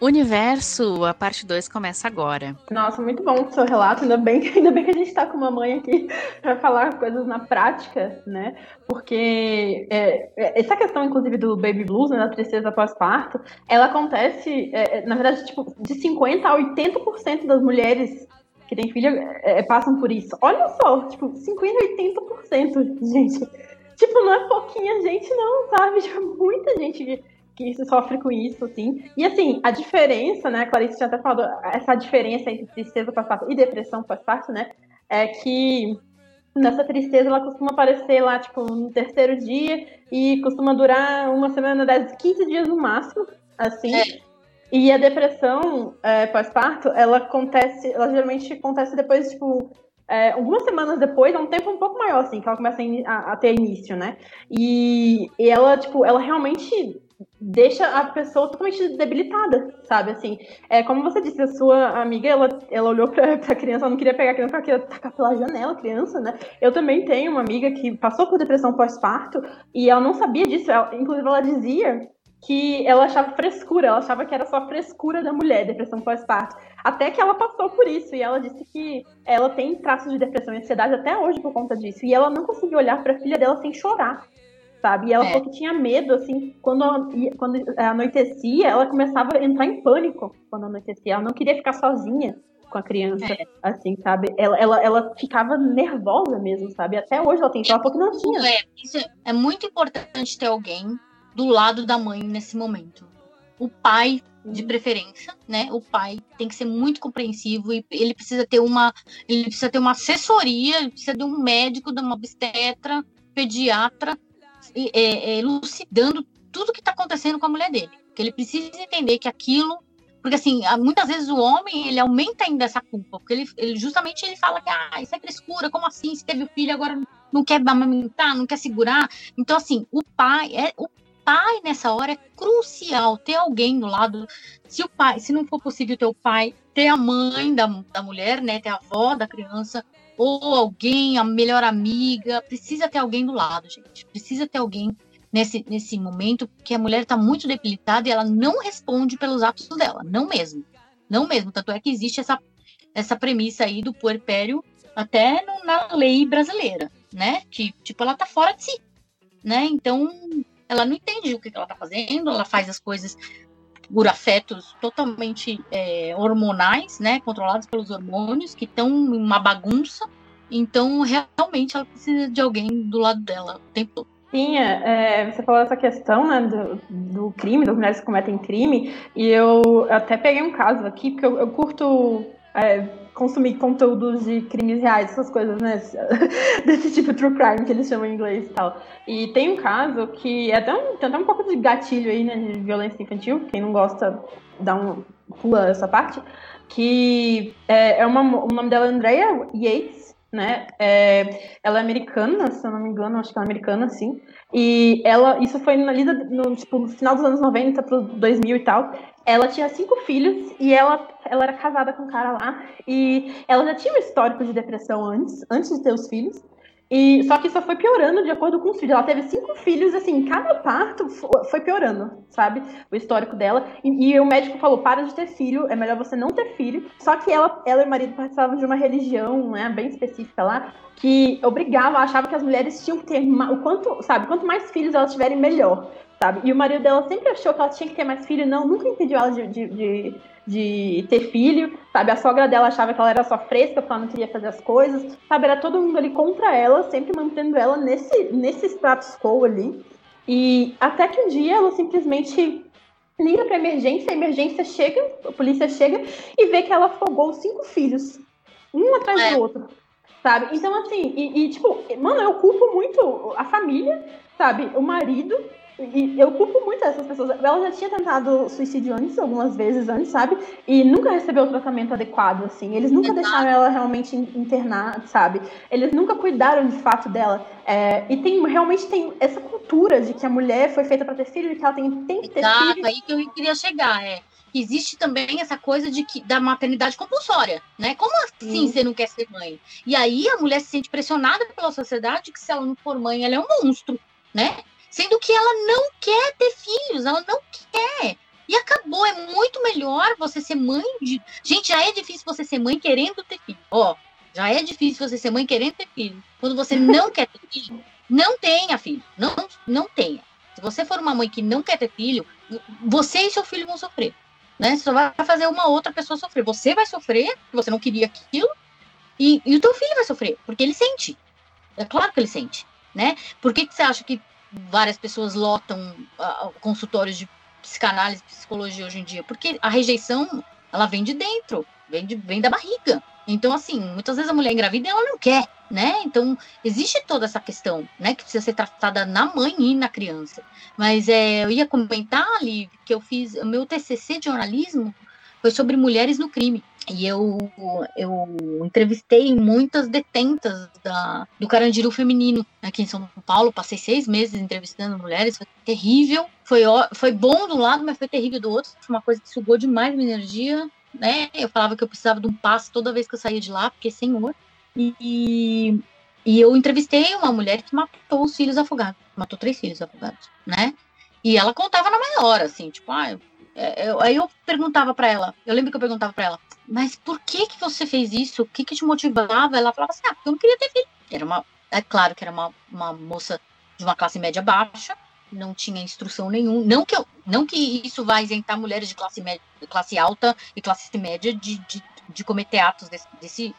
Universo, a parte 2 começa agora. Nossa, muito bom o seu relato. Ainda bem, ainda bem que a gente está com uma mãe aqui para falar coisas na prática, né? Porque é, é, essa questão, inclusive, do baby blues, né, da tristeza pós-parto, ela acontece, é, é na verdade, tipo, de 50% a 80% das mulheres que têm filho é, passam por isso. Olha só, tipo, 50% a 80%, gente. Tipo, não é pouquinha gente, não, sabe? Tipo, muita gente que sofre com isso, assim. E assim, a diferença, né, a Clarice tinha até falado, essa diferença entre tristeza pós-parto e depressão pós-parto, né, é que nessa tristeza ela costuma aparecer lá, tipo, no terceiro dia e costuma durar uma semana, 10, 15 dias no máximo, assim. É. E a depressão é, pós-parto, ela acontece, ela geralmente acontece depois, tipo, é, algumas semanas depois, é um tempo um pouco maior, assim, que ela começa a, a ter início, né? E, e ela, tipo, ela realmente deixa a pessoa totalmente debilitada, sabe? Assim, é, como você disse, a sua amiga, ela, ela olhou pra, pra criança, ela não queria pegar a criança, ela queria tacar pela janela a criança, né? Eu também tenho uma amiga que passou por depressão pós-parto e ela não sabia disso, ela, inclusive ela dizia que ela achava frescura, ela achava que era só frescura da mulher, depressão pós-parto. Até que ela passou por isso e ela disse que ela tem traços de depressão e ansiedade até hoje por conta disso. E ela não conseguia olhar para a filha dela sem chorar sabe? E ela é. falou que tinha medo, assim, quando, quando anoitecia, ela começava a entrar em pânico quando anoitecia. Ela não queria ficar sozinha com a criança, é. assim, sabe? Ela, ela, ela ficava nervosa mesmo, sabe? Até hoje ela tentou, ela falou que não tinha. É, isso é muito importante ter alguém do lado da mãe nesse momento. O pai, de preferência, né? O pai tem que ser muito compreensivo e ele precisa ter uma, ele precisa ter uma assessoria, ele precisa de um médico, de uma obstetra, pediatra é, é, elucidando tudo que está acontecendo com a mulher dele. Que ele precisa entender que aquilo. Porque, assim, muitas vezes o homem, ele aumenta ainda essa culpa. Porque ele, ele justamente ele fala que, ah, isso é frescura, como assim? Se teve o filho, agora não quer amamentar, não quer segurar. Então, assim, o pai, é, o pai nessa hora é crucial ter alguém do lado. Se o pai, se não for possível ter o pai, ter a mãe da, da mulher, né? Ter a avó da criança, ou alguém, a melhor amiga, precisa ter alguém do lado, gente. Precisa ter alguém nesse, nesse momento, porque a mulher está muito debilitada e ela não responde pelos atos dela, não mesmo. Não mesmo. Tanto é que existe essa, essa premissa aí do puerpério até no, na lei brasileira, né? Que, tipo, ela tá fora de si, né? Então, ela não entende o que, que ela tá fazendo, ela faz as coisas por afetos totalmente é, hormonais, né, controlados pelos hormônios, que estão uma bagunça. Então, realmente, ela precisa de alguém do lado dela o tempo todo. Sim, é, é você falou essa questão né, do, do, crime, das mulheres que cometem crime, e eu até peguei um caso aqui, porque eu, eu curto é, consumir conteúdos de crimes reais, essas coisas, né? Desse tipo true crime que eles chamam em inglês e tal. E tem um caso que é até um, tem até um pouco de gatilho aí, né? De violência infantil. Quem não gosta, dá um. pula essa parte. Que é, é uma. O nome dela é Andrea Yates, né? É, ela é americana, se eu não me engano, acho que ela é americana, sim. E ela, isso foi na lida no, tipo, no final dos anos 90 para 2000 e tal. Ela tinha cinco filhos e ela, ela era casada com um cara lá. E ela já tinha um histórico de depressão antes, antes de ter os filhos. E só que isso foi piorando de acordo com os filhos. Ela teve cinco filhos, assim, cada parto foi piorando, sabe? O histórico dela. E, e, o médico falou: para de ter filho, é melhor você não ter filho. Só que ela, ela e o marido participavam de uma religião, né, bem específica lá, que obrigava, achava que as mulheres tinham que ter o quanto, sabe, quanto mais filhos elas tiverem, melhor sabe? E o marido dela sempre achou que ela tinha que ter mais filho, não, nunca impediu ela de, de, de, de, ter filho, sabe? A sogra dela achava que ela era só fresca porque ela não queria fazer as coisas, sabe? Era todo mundo ali contra ela, sempre mantendo ela nesse, nesse status quo ali. E até que um dia ela simplesmente liga para emergência, a emergência chega, a polícia chega e vê que ela afogou cinco filhos, um atrás é. do outro. Sabe? Então, assim, e, e tipo, mano, eu culpo muito a família, sabe? O marido, e eu culpo muito essas pessoas. Ela já tinha tentado suicídio antes, algumas vezes antes, sabe? E nunca recebeu o tratamento adequado, assim. Eles nunca Exato. deixaram ela realmente internar, sabe? Eles nunca cuidaram de fato dela. É, e tem realmente tem essa cultura de que a mulher foi feita para ter filho e que ela tem, tem que ter Exato, filho. aí que eu queria chegar, é. Existe também essa coisa de que, da maternidade compulsória, né? Como assim você não quer ser mãe? E aí a mulher se sente pressionada pela sociedade que se ela não for mãe, ela é um monstro, né? Sendo que ela não quer ter filhos, ela não quer. E acabou, é muito melhor você ser mãe de. Gente, já é difícil você ser mãe querendo ter filho. Ó, já é difícil você ser mãe querendo ter filho. Quando você não quer ter filho, não tenha filho. Não, não tenha. Se você for uma mãe que não quer ter filho, você e seu filho vão sofrer. Né? Você só vai fazer uma outra pessoa sofrer. Você vai sofrer, você não queria aquilo, e, e o teu filho vai sofrer, porque ele sente. É claro que ele sente. Né? Por que, que você acha que várias pessoas lotam uh, consultórios de psicanálise, psicologia hoje em dia? Porque a rejeição, ela vem de dentro, vem, de, vem da barriga. Então, assim, muitas vezes a mulher engravida ela não quer, né? Então, existe toda essa questão, né? Que precisa ser tratada na mãe e na criança. Mas é, eu ia comentar ali que eu fiz, o meu TCC de jornalismo foi sobre mulheres no crime. E eu, eu entrevistei muitas detentas da, do Carandiru feminino aqui em São Paulo. Passei seis meses entrevistando mulheres, foi terrível. Foi, foi bom do lado, mas foi terrível do outro. Foi uma coisa que sugou demais minha energia né? Eu falava que eu precisava de um passo toda vez que eu saía de lá, porque senhor. E, e eu entrevistei uma mulher que matou os filhos afogados, matou três filhos afogados, né? E ela contava na maior, assim, tipo, ah, eu, eu, aí eu perguntava para ela, eu lembro que eu perguntava para ela, mas por que que você fez isso? O que que te motivava? Ela falava assim, ah, porque eu não queria ter filho. Era uma, é claro que era uma, uma moça de uma classe média baixa, não tinha instrução nenhuma. Não que, eu, não que isso vai isentar mulheres de classe, média, classe alta e classe média de, de, de cometer atos desse, desse,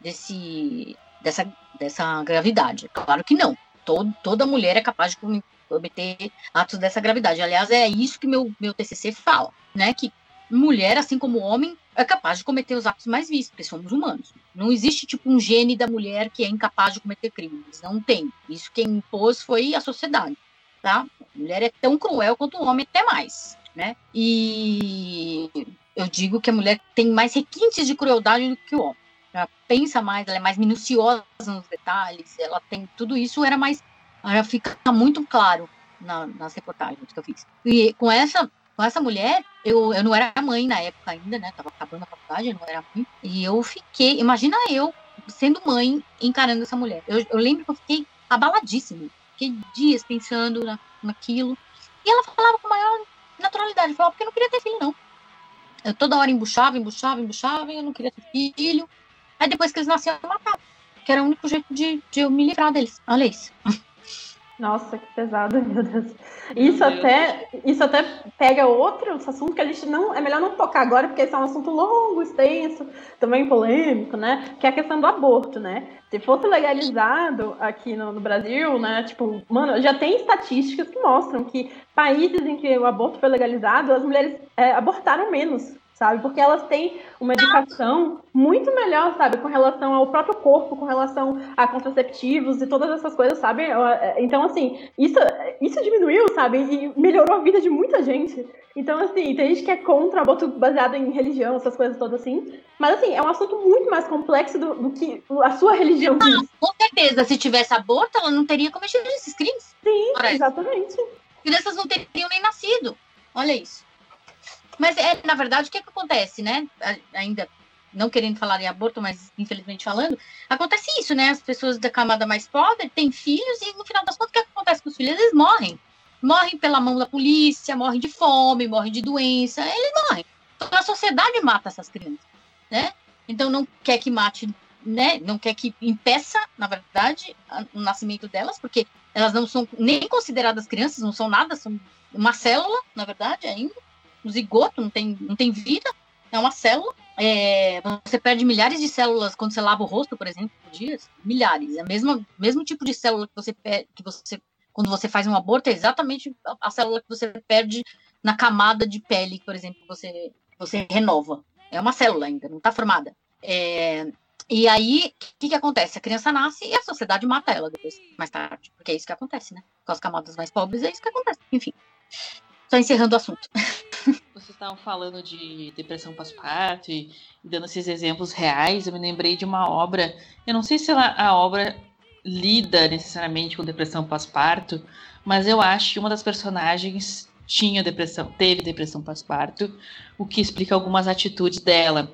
desse, dessa, dessa gravidade. Claro que não. Todo, toda mulher é capaz de cometer atos dessa gravidade. Aliás, é isso que meu, meu TCC fala, né? Que mulher, assim como homem, é capaz de cometer os atos mais vistos, porque somos humanos. Não existe, tipo, um gene da mulher que é incapaz de cometer crimes. Não tem. Isso quem impôs foi a sociedade tá? A mulher é tão cruel quanto o homem, até mais, né? E eu digo que a mulher tem mais requintes de crueldade do que o homem. Ela pensa mais, ela é mais minuciosa nos detalhes, ela tem tudo isso, era mais. Ela fica muito claro na, nas reportagens que eu fiz. E com essa, com essa mulher, eu, eu não era mãe na época ainda, né? Tava acabando a faculdade, eu não era mãe. E eu fiquei, imagina eu sendo mãe encarando essa mulher. Eu, eu lembro que eu fiquei abaladíssima fiquei dias pensando na, naquilo. E ela falava com maior naturalidade, falava, porque eu não queria ter filho, não. Eu toda hora embuchava, embuchava, embuchava, e eu não queria ter filho. Aí depois que eles nasceram, eu matava. Que era o único jeito de, de eu me livrar deles. Olha isso. Nossa, que pesado, meu Deus. Isso meu até, Deus. isso até pega outro assunto que a gente não. É melhor não tocar agora, porque esse é um assunto longo, extenso, também polêmico, né? Que é a questão do aborto, né? Se fosse legalizado aqui no, no Brasil, né? Tipo, mano, já tem estatísticas que mostram que países em que o aborto foi legalizado, as mulheres é, abortaram menos sabe? Porque elas têm uma educação muito melhor, sabe? Com relação ao próprio corpo, com relação a contraceptivos e todas essas coisas, sabe? É, então, assim, isso, isso diminuiu, sabe? E melhorou a vida de muita gente. Então, assim, tem gente que é contra aborto baseado em religião, essas coisas todas assim. Mas, assim, é um assunto muito mais complexo do, do que a sua religião diz. Ah, com certeza, se tivesse aborto, ela não teria cometido esses crimes. Sim, exatamente. Crianças não teriam nem nascido. Olha isso. Mas é, na verdade, o que, é que acontece, né? Ainda não querendo falar em aborto, mas infelizmente falando, acontece isso, né? As pessoas da camada mais pobre têm filhos e no final das contas, o que, é que acontece com os filhos? Eles morrem. Morrem pela mão da polícia, morrem de fome, morrem de doença, eles morrem. Então a sociedade mata essas crianças, né? Então não quer que mate, né? Não quer que impeça, na verdade, o nascimento delas, porque elas não são nem consideradas crianças, não são nada, são uma célula, na verdade, ainda um zigoto, não tem, não tem vida, é uma célula. É, você perde milhares de células quando você lava o rosto, por exemplo, por dias. Milhares. É o mesmo, mesmo tipo de célula que você, que você quando você faz um aborto, é exatamente a célula que você perde na camada de pele, por exemplo, que você, você renova. É uma célula ainda, não está formada. É, e aí, o que, que acontece? A criança nasce e a sociedade mata ela depois, mais tarde. Porque é isso que acontece, né? Com as camadas mais pobres, é isso que acontece. Enfim. Só encerrando o assunto. Vocês estavam falando de depressão pós-parto e, dando esses exemplos reais, eu me lembrei de uma obra. Eu não sei se ela, a obra lida necessariamente com depressão pós-parto, mas eu acho que uma das personagens tinha depressão, teve depressão pós-parto, o que explica algumas atitudes dela.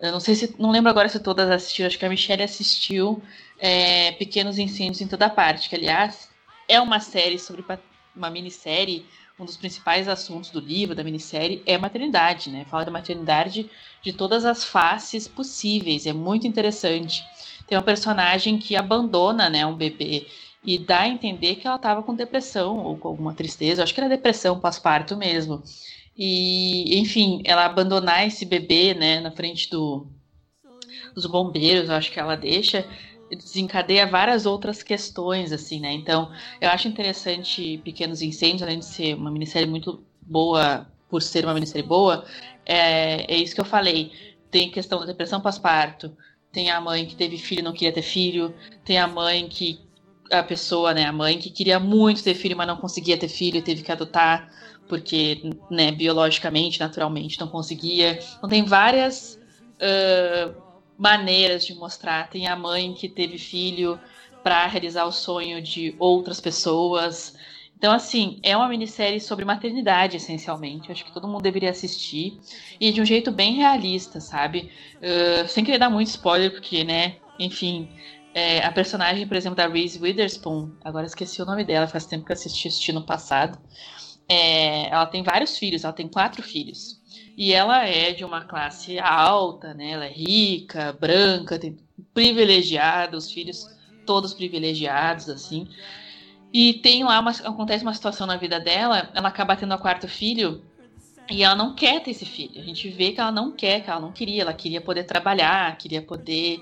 Eu não sei se, não lembro agora se todas assistiram, acho que a Michelle assistiu é, Pequenos Incêndios em Toda Parte, que aliás é uma série sobre uma minissérie um dos principais assuntos do livro, da minissérie, é maternidade, né? Fala da maternidade de todas as faces possíveis, é muito interessante. Tem uma personagem que abandona, né, um bebê e dá a entender que ela estava com depressão ou com alguma tristeza, acho que era depressão pós-parto mesmo. E, enfim, ela abandonar esse bebê, né, na frente do, dos bombeiros, acho que ela deixa, desencadeia várias outras questões, assim, né? Então, eu acho interessante Pequenos Incêndios, além de ser uma minissérie muito boa, por ser uma minissérie boa, é, é isso que eu falei. Tem questão da depressão pós-parto, tem a mãe que teve filho e não queria ter filho, tem a mãe que a pessoa, né, a mãe que queria muito ter filho, mas não conseguia ter filho e teve que adotar porque, né, biologicamente, naturalmente, não conseguia. Então tem várias uh, maneiras de mostrar. Tem a mãe que teve filho para realizar o sonho de outras pessoas. Então, assim, é uma minissérie sobre maternidade, essencialmente. acho que todo mundo deveria assistir. E de um jeito bem realista, sabe? Uh, sem querer dar muito spoiler, porque, né, enfim, é, a personagem, por exemplo, da Reese Witherspoon, agora esqueci o nome dela, faz tempo que assisti, assisti no passado é, ela tem vários filhos, ela tem quatro filhos. E ela é de uma classe alta, né? Ela é rica, branca, tem privilegiada, os filhos todos privilegiados, assim. E tem lá uma, acontece uma situação na vida dela, ela acaba tendo o quarto filho e ela não quer ter esse filho. A gente vê que ela não quer, que ela não queria, ela queria poder trabalhar, queria poder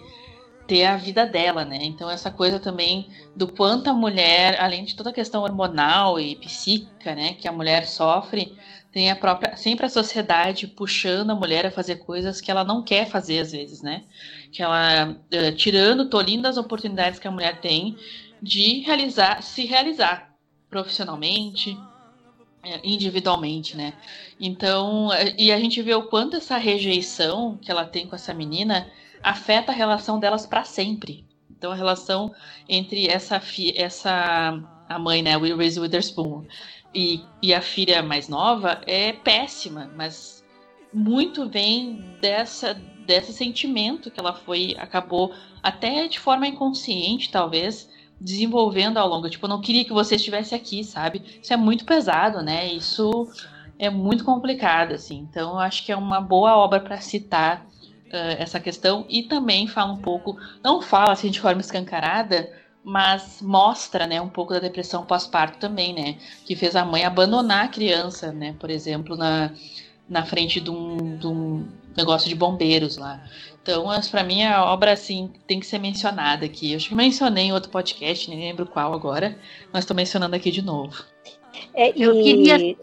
ter a vida dela, né? Então essa coisa também do quanto a mulher, além de toda a questão hormonal e psíquica, né, que a mulher sofre, tem a própria sempre a sociedade puxando a mulher a fazer coisas que ela não quer fazer às vezes, né? Que ela uh, tirando, tolindo as oportunidades que a mulher tem de realizar, se realizar profissionalmente, eh, individualmente, né? Então, eh, e a gente vê o quanto essa rejeição que ela tem com essa menina afeta a relação delas para sempre. Então a relação entre essa essa a mãe, né, Reese Witherspoon, e, e a filha mais nova é péssima, mas muito vem dessa desse sentimento que ela foi acabou até de forma inconsciente, talvez, desenvolvendo ao longo. Tipo, eu não queria que você estivesse aqui, sabe? Isso é muito pesado, né? Isso é muito complicado, assim. Então, eu acho que é uma boa obra para citar uh, essa questão e também fala um pouco, não fala assim de forma escancarada, mas mostra, né, um pouco da depressão pós-parto também, né, que fez a mãe abandonar a criança, né, por exemplo, na, na frente de um, de um negócio de bombeiros lá. Então, para mim, a obra, assim, tem que ser mencionada aqui. Eu acho que mencionei em outro podcast, nem lembro qual agora, mas estou mencionando aqui de novo. É, eu queria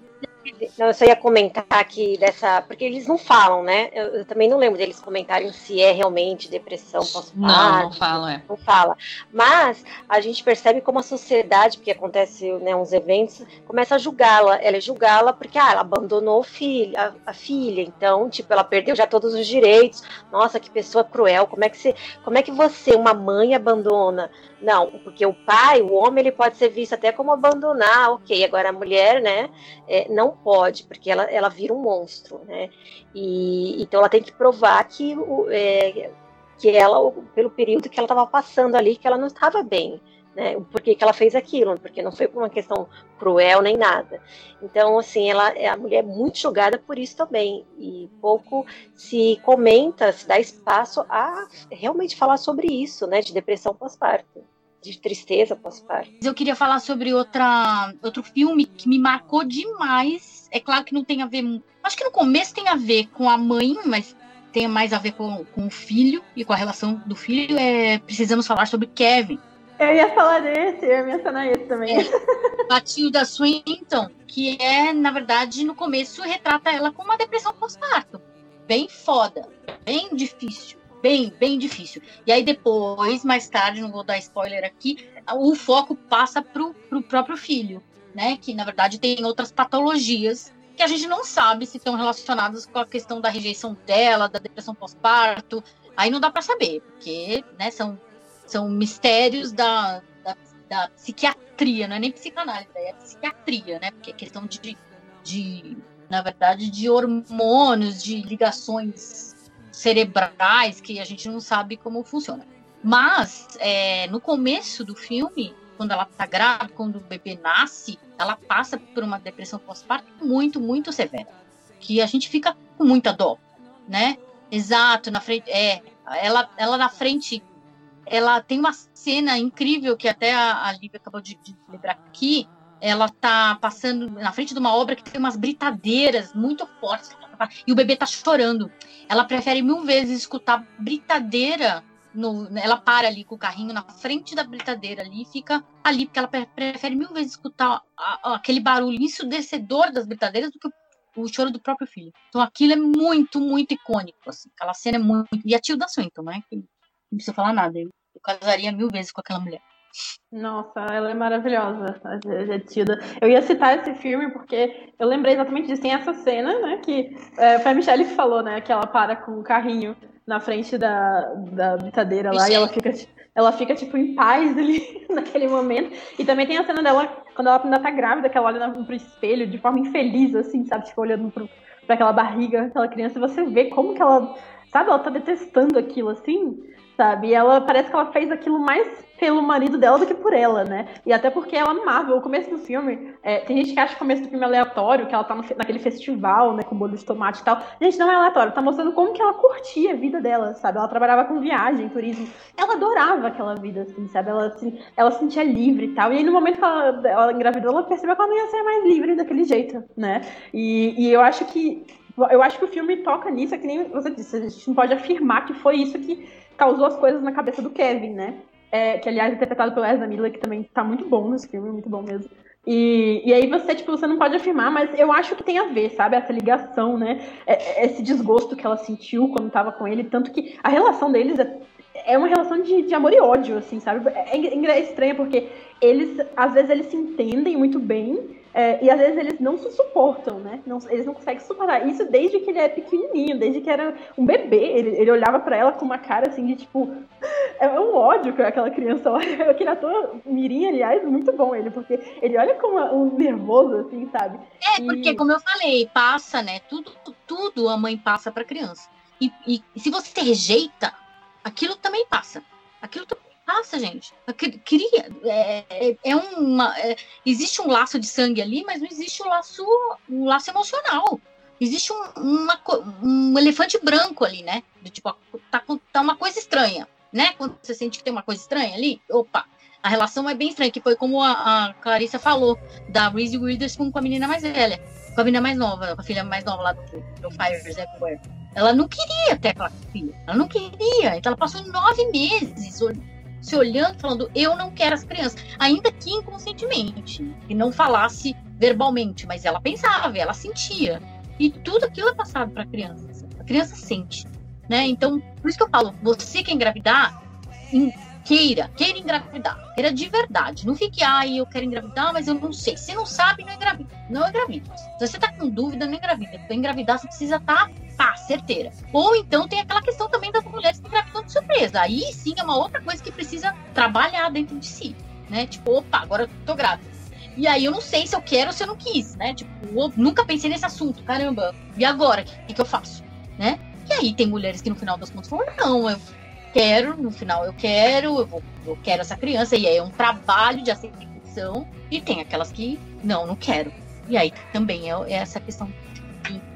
não, eu só ia comentar aqui dessa. Porque eles não falam, né? Eu, eu também não lembro deles comentarem se é realmente depressão pós-parto. Não, não falam, é. Não fala. Mas a gente percebe como a sociedade, porque acontece né, uns eventos, começa a julgá-la. Ela é julgá-la porque ah, ela abandonou o filho, a, a, filha. Então, tipo, ela perdeu já todos os direitos. Nossa, que pessoa cruel. Como é que você, como é que você, uma mãe, abandona? Não, porque o pai, o homem, ele pode ser visto até como abandonar, ok. Agora a mulher, né, é, não pode, porque ela, ela vira um monstro, né? E, então ela tem que provar que, é, que ela, pelo período que ela estava passando ali, que ela não estava bem. Né, por que, que ela fez aquilo, porque não foi por uma questão cruel nem nada. Então, assim, ela, a mulher é muito julgada por isso também, e pouco se comenta, se dá espaço a realmente falar sobre isso, né, de depressão pós-parto de tristeza pós-parto. Eu queria falar sobre outra, outro filme que me marcou demais. É claro que não tem a ver. Acho que no começo tem a ver com a mãe, mas tem mais a ver com, com o filho e com a relação do filho. É, precisamos falar sobre Kevin. Eu ia falar desse, eu ia mencionar esse também. É, da Swinton, que é, na verdade, no começo retrata ela com uma depressão pós-parto. Bem foda, bem difícil bem, bem difícil. E aí depois, mais tarde, não vou dar spoiler aqui, o foco passa pro, pro próprio filho, né? Que na verdade tem outras patologias que a gente não sabe se estão relacionadas com a questão da rejeição dela, da depressão pós-parto. Aí não dá para saber, porque né, são, são mistérios da, da, da, psiquiatria, não é nem psicanálise, é psiquiatria, né? Porque é questão de, de, na verdade, de hormônios, de ligações cerebrais que a gente não sabe como funciona. Mas, é, no começo do filme, quando ela tá grávida, quando o bebê nasce, ela passa por uma depressão pós-parto muito, muito severa. Que a gente fica com muita dó, né? Exato, na frente. É, ela, ela na frente. Ela tem uma cena incrível que até a, a Lívia acabou de, de lembrar aqui. Ela tá passando na frente de uma obra que tem umas britadeiras muito fortes. E o bebê tá chorando. Ela prefere mil vezes escutar britadeira no, ela para ali com o carrinho na frente da britadeira ali fica ali, porque ela prefere mil vezes escutar a, a, aquele barulho ensurdecedor das britadeiras do que o, o, choro do próprio filho. Então aquilo é muito, muito icônico, assim. Aquela cena é muito. E a Tilda Swinton, né? Que não precisa falar nada. Eu, eu casaria mil vezes com aquela mulher. Nossa, ela é maravilhosa, a Tilda. Eu ia citar esse filme porque eu lembrei exatamente disso. Tem essa cena, né? Que é, foi a Michelle que falou, né? Que ela para com o carrinho na frente da, da britadeira lá e ela fica, ela fica, tipo, em paz ali naquele momento. E também tem a cena dela, quando ela ainda tá grávida, que ela olha pro espelho de forma infeliz, assim, sabe? Tipo, olhando pro, pra aquela barriga, aquela criança, e você vê como que ela, sabe? Ela tá detestando aquilo, assim, sabe? E ela, parece que ela fez aquilo mais pelo marido dela do que por ela, né? E até porque ela amava. O começo do filme, é, tem gente que acha o começo do filme aleatório, que ela tá no, naquele festival, né, com bolo de tomate e tal. Gente, não é aleatório, tá mostrando como que ela curtia a vida dela, sabe? Ela trabalhava com viagem, turismo. Ela adorava aquela vida, assim, sabe? Ela, assim, ela se sentia livre e tal. E aí, no momento que ela, ela engravidou, ela percebeu que ela não ia ser mais livre daquele jeito, né? E, e eu acho que. Eu acho que o filme toca nisso, é que nem você disse, a gente não pode afirmar que foi isso que causou as coisas na cabeça do Kevin, né? é, que aliás é interpretado pelo Ezra Miller, que também tá muito bom nesse filme, muito bom mesmo. E, e aí você, tipo, você não pode afirmar, mas eu acho que tem a ver, sabe? Essa ligação, né? É, é, esse desgosto que ela sentiu quando tava com ele, tanto que a relação deles é, é uma relação de, de amor e ódio, assim, sabe? É, é, estranho porque eles, às vezes, eles se entendem muito bem, é, e às vezes eles não se suportam, né? Não, eles não conseguem suportar. Isso desde que ele é pequenininho, desde que era um bebê. Ele, ele olhava para ela com uma cara assim de tipo. É um ódio que aquela criança olha. Aquele ator Mirim, aliás, muito bom ele, porque ele olha com uma, um nervoso, assim, sabe? É, e... porque, como eu falei, passa, né? Tudo, tudo a mãe passa pra criança. E, e se você rejeita, aquilo também passa. Aquilo também passa, gente. Queria. É, é, é uma. É, existe um laço de sangue ali, mas não existe um laço, um laço emocional. Existe um, uma, um elefante branco ali, né? De, tipo, tá, tá uma coisa estranha, né? Quando você sente que tem uma coisa estranha ali, opa, a relação é bem estranha, que foi como a, a Clarissa falou, da Reese Witherspoon com a menina mais velha, com a menina mais nova, com a filha mais nova lá do, do Fires Everywhere. Ela não queria ter aquela filha, ela não queria, então ela passou nove meses se olhando, falando, eu não quero as crianças, ainda que inconscientemente, e não falasse verbalmente, mas ela pensava, ela sentia. E tudo aquilo é passado para a criança. A criança sente, né? Então, por isso que eu falo, você que engravidar, queira, queira engravidar, queira de verdade. Não fique, ai, eu quero engravidar, mas eu não sei. Se não sabe, não engravida. Não engravida. Se você tá com dúvida, não engravida. Para engravidar, você precisa estar, tá, pá, certeira. Ou então tem aquela questão também das mulheres que engravidam de surpresa. Aí sim é uma outra coisa que precisa trabalhar dentro de si, né? Tipo, opa, agora eu tô grávida. E aí eu não sei se eu quero ou se eu não quis, né? Tipo, nunca pensei nesse assunto, caramba. E agora, o que, que eu faço, né? E aí tem mulheres que no final das contas falam, não, eu quero, no final eu quero, eu, vou, eu quero essa criança, e aí é um trabalho de aceitação, e tem aquelas que não, não quero. E aí também é, é essa questão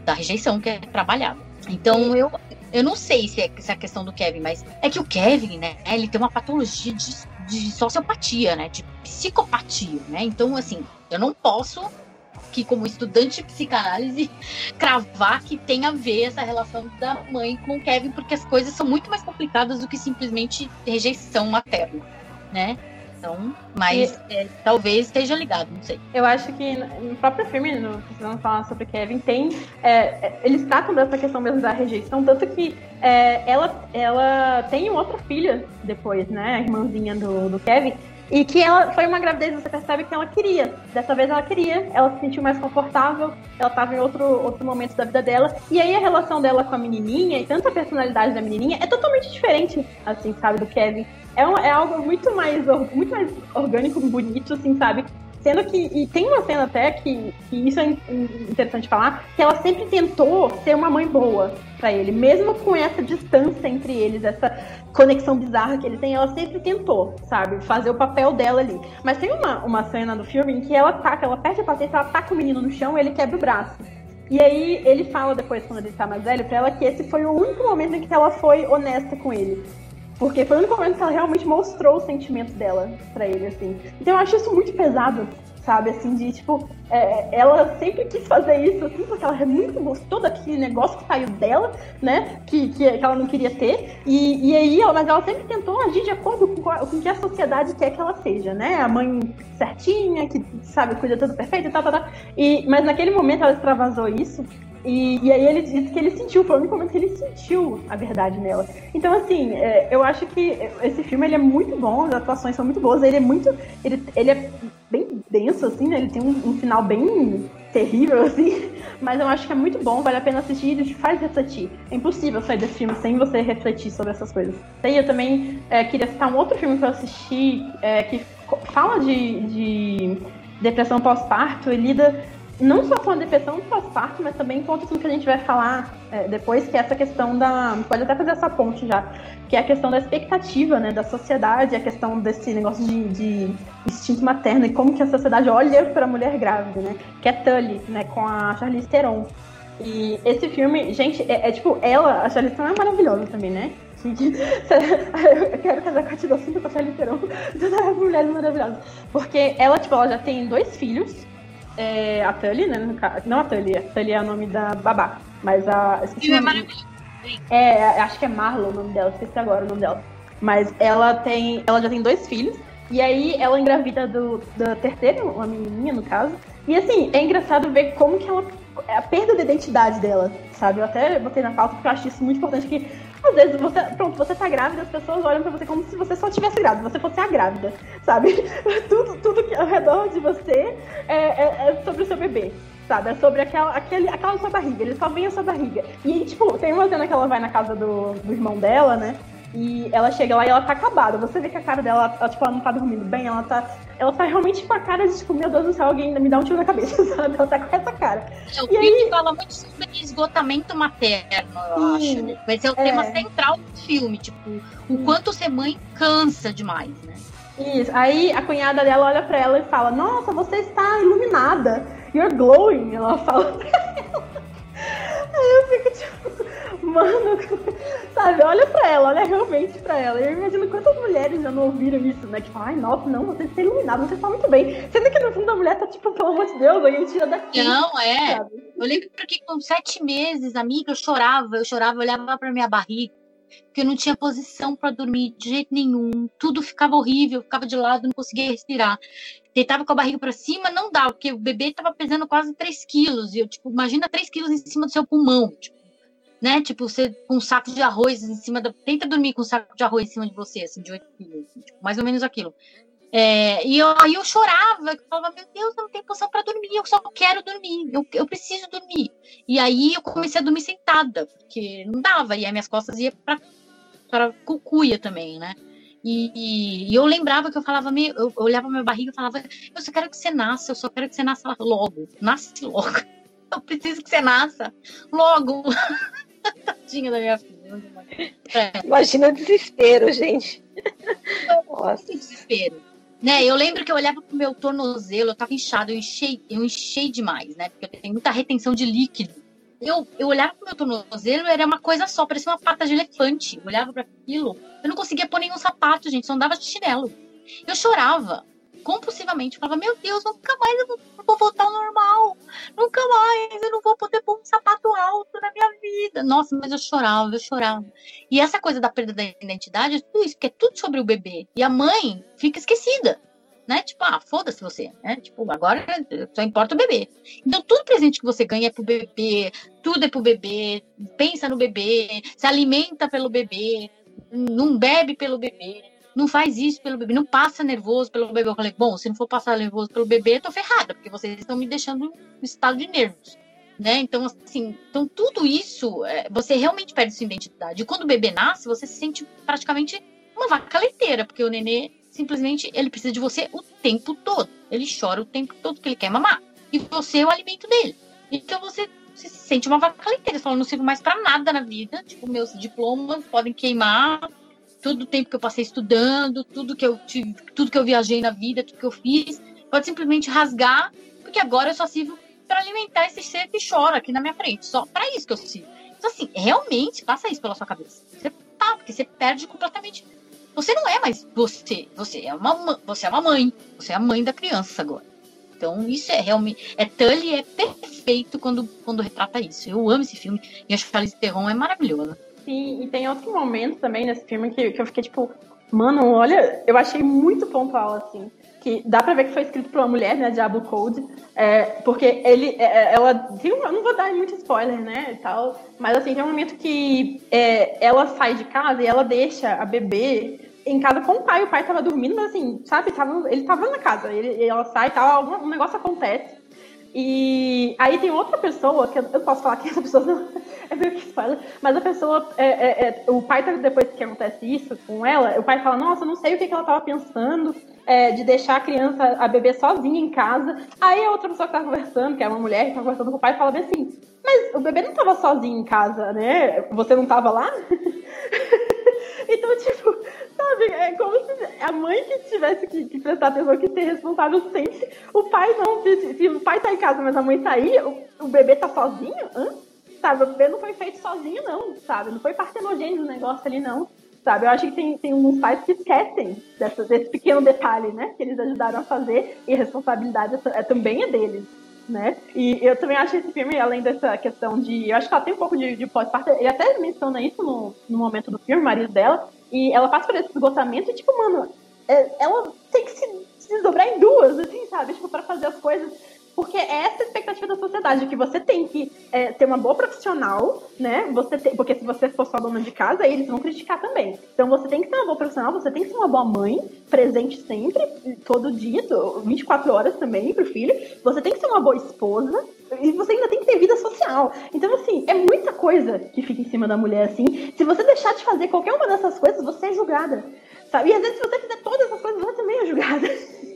da rejeição que é trabalhada. Então eu, eu não sei se é, se é a questão do Kevin, mas é que o Kevin, né, ele tem uma patologia de, de sociopatia, né, de psicopatia, né? Então, assim, eu não posso que, como estudante de psicanálise, cravar que tem a ver essa relação da mãe com o Kevin, porque as coisas são muito mais complicadas do que simplesmente rejeição materna, né? Então, mas e... é, talvez esteja ligado, não sei. Eu acho que no próprio filme, no Precisamos Falar sobre Kevin, tem. É, é, eles tratam dessa questão mesmo da rejeição, tanto que é, ela, ela tem outra filha depois, né? A irmãzinha do, do Kevin. E que ela foi uma gravidez, você percebe que ela queria. Dessa vez ela queria, ela se sentiu mais confortável, ela estava em outro, outro momento da vida dela. E aí a relação dela com a menininha e tanto a personalidade da menininha é totalmente diferente, assim, sabe, do Kevin. É, um, é algo muito mais, muito mais orgânico, bonito, assim, sabe? Sendo que, e tem uma cena até que, que isso é interessante falar, que ela sempre tentou ser uma mãe boa para ele, mesmo com essa distância entre eles, essa conexão bizarra que eles têm, ela sempre tentou, sabe, fazer o papel dela ali. Mas tem uma, uma cena do filme em que ela taca, ela perde a paciência, ela taca o menino no chão e ele quebra o braço. E aí ele fala depois, quando ele tá mais velho, pra ela que esse foi o único momento em que ela foi honesta com ele. Porque foi o único momento que ela realmente mostrou os sentimentos dela para ele, assim. Então eu acho isso muito pesado, sabe? Assim, de tipo, é, ela sempre quis fazer isso, assim, porque ela muito gostou daquele negócio que saiu dela, né? Que, que, que ela não queria ter. E, e aí, mas ela sempre tentou agir de acordo com, com o que a sociedade quer que ela seja, né? A mãe certinha, que sabe, cuida tudo perfeito e tal, tal, tal. E, mas naquele momento ela extravasou isso. E, e aí ele disse que ele sentiu, foi o único momento que ele sentiu a verdade nela. Então, assim, é, eu acho que esse filme ele é muito bom, as atuações são muito boas, ele é muito. Ele, ele é bem denso, assim, né? Ele tem um, um final bem terrível, assim. Mas eu acho que é muito bom, vale a pena assistir e te faz refletir. É impossível sair desse filme sem você refletir sobre essas coisas. E eu também é, queria citar um outro filme que eu assisti é, que fala de, de depressão pós-parto e lida não só com a depressão pós-parto, mas também com outro que a gente vai falar é, depois, que é essa questão da. Pode até fazer essa ponte já, que é a questão da expectativa, né, da sociedade, a questão desse negócio de, de instinto materno e como que a sociedade olha para a mulher grávida, né? Que é Tully, né, com a Charlize Theron. E esse filme, gente, é, é tipo, ela, a Charlize Theron é maravilhosa também, né? Eu quero casar com a Cinta com a Charlize Theron. Toda mulher maravilhosa. Porque ela, tipo, ela já tem dois filhos é, a Tully, né? Não a Tully, a Tully é o nome da babá. Mas a. Esqueci é maravilhoso. É, acho que é Marlon o nome dela, esqueci agora o nome dela. Mas ela tem. Ela já tem dois filhos. E aí ela engravida do, do terceiro, uma menininha no caso. E assim, é engraçado ver como que ela. A perda da identidade dela, sabe? Eu até botei na pauta porque eu acho isso muito importante que às vezes você, pronto, você tá grávida, as pessoas olham pra você como se você só tivesse grávida, você fosse a grávida, sabe? Tudo, tudo que é ao redor de você é, é, é sobre o seu bebê sabe? É sobre aquela, aquele, aquela sua barriga, ele só vem a sua barriga. E, tipo, tem uma cena que ela vai na casa do, do irmão dela, né? E ela chega lá e ela tá acabada. Você vê que a cara dela, ela, tipo, ela não tá dormindo bem, ela tá. Ela tá realmente com a cara de, tipo, meu Deus do céu, alguém me dá um tiro na cabeça, sabe? Ela tá com essa cara. É, o e filme aí... fala muito sobre esgotamento materno, eu Sim, acho. Né? Vai ser o é... tema central do filme, tipo, o quanto ser mãe cansa demais, né? Isso. Aí a cunhada dela olha pra ela e fala: Nossa, você está iluminada. You're glowing. Ela fala pra ela. Aí eu fico tipo, mano, sabe, olha pra ela, olha realmente pra ela. Eu imagino quantas mulheres já não ouviram isso, né? Que falam, ai, nossa, não, você está iluminado, você está muito bem. Sendo que no fundo a mulher tá tipo, pelo amor de Deus, alguém tira daqui. Não, é. Sabe? Eu lembro porque com sete meses, amiga, eu chorava, eu chorava, eu olhava pra minha barriga porque eu não tinha posição para dormir de jeito nenhum, tudo ficava horrível, ficava de lado, não conseguia respirar. Deitava com a barriga para cima, não dava, porque o bebê estava pesando quase 3 quilos, e eu, tipo, imagina 3 quilos em cima do seu pulmão, tipo, né, tipo, você com um saco de arroz em cima da, tenta dormir com um saco de arroz em cima de você, assim, de 8 quilos, assim, tipo, mais ou menos aquilo. É, e eu, aí eu chorava, eu falava, meu Deus, eu não tenho posição para dormir, eu só quero dormir, eu, eu preciso dormir. E aí eu comecei a dormir sentada, porque não dava, e aí minhas costas iam para para cucuia também, né? E, e, eu lembrava que eu falava, meio, eu, eu olhava minha barriga e falava, eu só quero que você nasça, eu só quero que você nasça logo, nasce logo. Eu preciso que você nasça logo. Tadinha da minha filha. É. Imagina o desespero, gente. Nossa. desespero. Né, eu lembro que eu olhava pro meu tornozelo, eu tava inchado, eu enchei, eu enchei demais, né? Porque eu tenho muita retenção de líquido eu, eu olhava pro meu tornozelo, era uma coisa só, parecia uma pata de elefante. Eu olhava para aquilo, eu não conseguia pôr nenhum sapato, gente, só andava de chinelo. Eu chorava compulsivamente, eu falava, meu Deus, nunca mais eu vou voltar ao normal, nunca mais eu não vou poder pôr um sapato alto na minha vida. Nossa, mas eu chorava, eu chorava. E essa coisa da perda da identidade é tudo isso, porque é tudo sobre o bebê. E a mãe fica esquecida né? Tipo, ah, foda-se você, né? Tipo, agora só importa o bebê. Então, tudo presente que você ganha é pro bebê, tudo é pro bebê, pensa no bebê, se alimenta pelo bebê, não bebe pelo bebê, não faz isso pelo bebê, não passa nervoso pelo bebê. Eu falei, bom, se não for passar nervoso pelo bebê, eu tô ferrada, porque vocês estão me deixando em estado de nervos. Né? Então, assim, então tudo isso, é, você realmente perde sua identidade. E quando o bebê nasce, você se sente praticamente uma vaca leiteira, porque o nenê simplesmente ele precisa de você o tempo todo. Ele chora o tempo todo que ele quer mamar. E você é o alimento dele. Então você se sente uma vaca leiteira. Você fala, não sirvo mais para nada na vida. Tipo, meus diplomas podem queimar. Todo o tempo que eu passei estudando, tudo que eu tive, tudo que eu viajei na vida, tudo que eu fiz, pode simplesmente rasgar, porque agora eu só sirvo para alimentar esse ser que chora aqui na minha frente. Só para isso que eu sirvo. Então, assim, realmente passa isso pela sua cabeça. Você tá, porque você perde completamente. Você não é mais você. Você é uma, você é uma mãe. Você é a mãe da criança agora. Então, isso é realmente. É Tully é perfeito quando, quando retrata isso. Eu amo esse filme. E a Charlize Theron é maravilhosa. Sim, e tem outro momento também nesse filme que, que eu fiquei tipo, mano, olha, eu achei muito pontual, assim que dá pra ver que foi escrito por uma mulher, né, Diablo Code, é, porque ele, é, é ela, eu não vou dar muito spoiler, né, e tal, mas assim, tem um momento que é, ela sai de casa e ela deixa a bebê em casa com o pai, o pai tava dormindo, mas assim, sabe, tava, ele tava na casa, ele, ela sai e tal, um negócio acontece, e aí tem outra pessoa, que eu não posso falar que essa pessoa não, é meio que spoiler, mas a pessoa, é, é, é, o pai, tá, depois que acontece isso com ela, o pai fala, nossa, não sei o que, que ela tava pensando, é, de deixar a criança, a bebê sozinha em casa. Aí a outra pessoa que tá conversando, que é uma mulher que tá conversando com o pai, fala bem assim, mas o bebê não tava sozinho em casa, né? Você não tava lá? então, tipo, é como se a mãe que tivesse que, que prestar atenção, que ser responsável sempre. O pai não, se, se, o pai tá em casa, mas a mãe tá aí, o, o bebê tá sozinho? Hã? Sabe, o bebê não foi feito sozinho, não, sabe? Não foi partenogênese o negócio ali, não sabe? Eu acho que tem, tem uns pais que esquecem dessa, desse pequeno detalhe, né? Que eles ajudaram a fazer e a responsabilidade é, também é deles. Né? E eu também acho esse filme, além dessa questão de. Eu acho que ela tem um pouco de, de pós-parto. Ele até menciona isso no, no momento do filme, o marido dela. E ela passa por esse esgotamento e, tipo, mano, é, ela tem que se, desdobrar em duas, assim, sabe? Tipo, pra fazer as coisas porque é essa a expectativa da sociedade, que você tem que é, ter uma boa profissional, né? Você tem, porque se você for só dona de casa, aí eles vão criticar também. Então você tem que ser uma boa profissional, você tem que ser uma boa mãe, presente sempre, todo dia, 24 horas também pro filho. Você tem que ser uma boa esposa, e você ainda tem que ter vida social. Então, assim, é muita coisa que fica em cima da mulher, assim. Se você deixar de fazer qualquer uma dessas coisas, você é julgada. Sabe? E às vezes, se você fizer todas essas coisas, você também é julgada.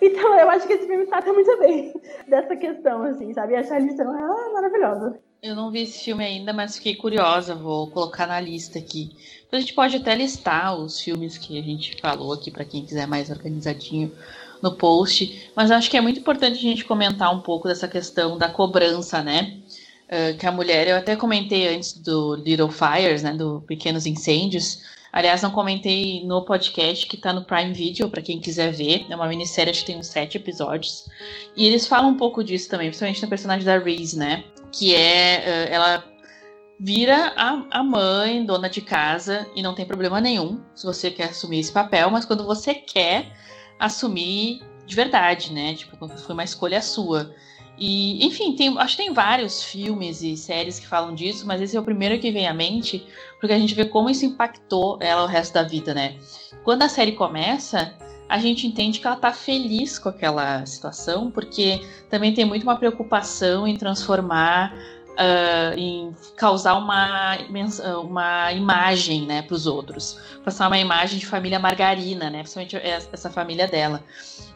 Então eu acho que esse filme trata muito bem dessa questão, assim, sabe? E a Charlize é maravilhosa. Eu não vi esse filme ainda, mas fiquei curiosa, vou colocar na lista aqui. A gente pode até listar os filmes que a gente falou aqui para quem quiser mais organizadinho no post, mas acho que é muito importante a gente comentar um pouco dessa questão da cobrança, né? Uh, que a mulher, eu até comentei antes do Little Fires, né, do Pequenos Incêndios, Aliás, não comentei no podcast que tá no Prime Video, para quem quiser ver. É uma minissérie, que tem uns sete episódios. E eles falam um pouco disso também, principalmente na personagem da Reese, né? Que é. Eh, ela vira a, a mãe, dona de casa, e não tem problema nenhum se você quer assumir esse papel, mas quando você quer assumir de verdade, né? Tipo, foi uma escolha sua. E, enfim, tem, acho que tem vários filmes e séries que falam disso, mas esse é o primeiro que vem à mente, porque a gente vê como isso impactou ela o resto da vida, né? Quando a série começa, a gente entende que ela tá feliz com aquela situação, porque também tem muito uma preocupação em transformar uh, em causar uma, uma imagem né, para os outros. Passar uma imagem de família margarina, né, principalmente essa família dela.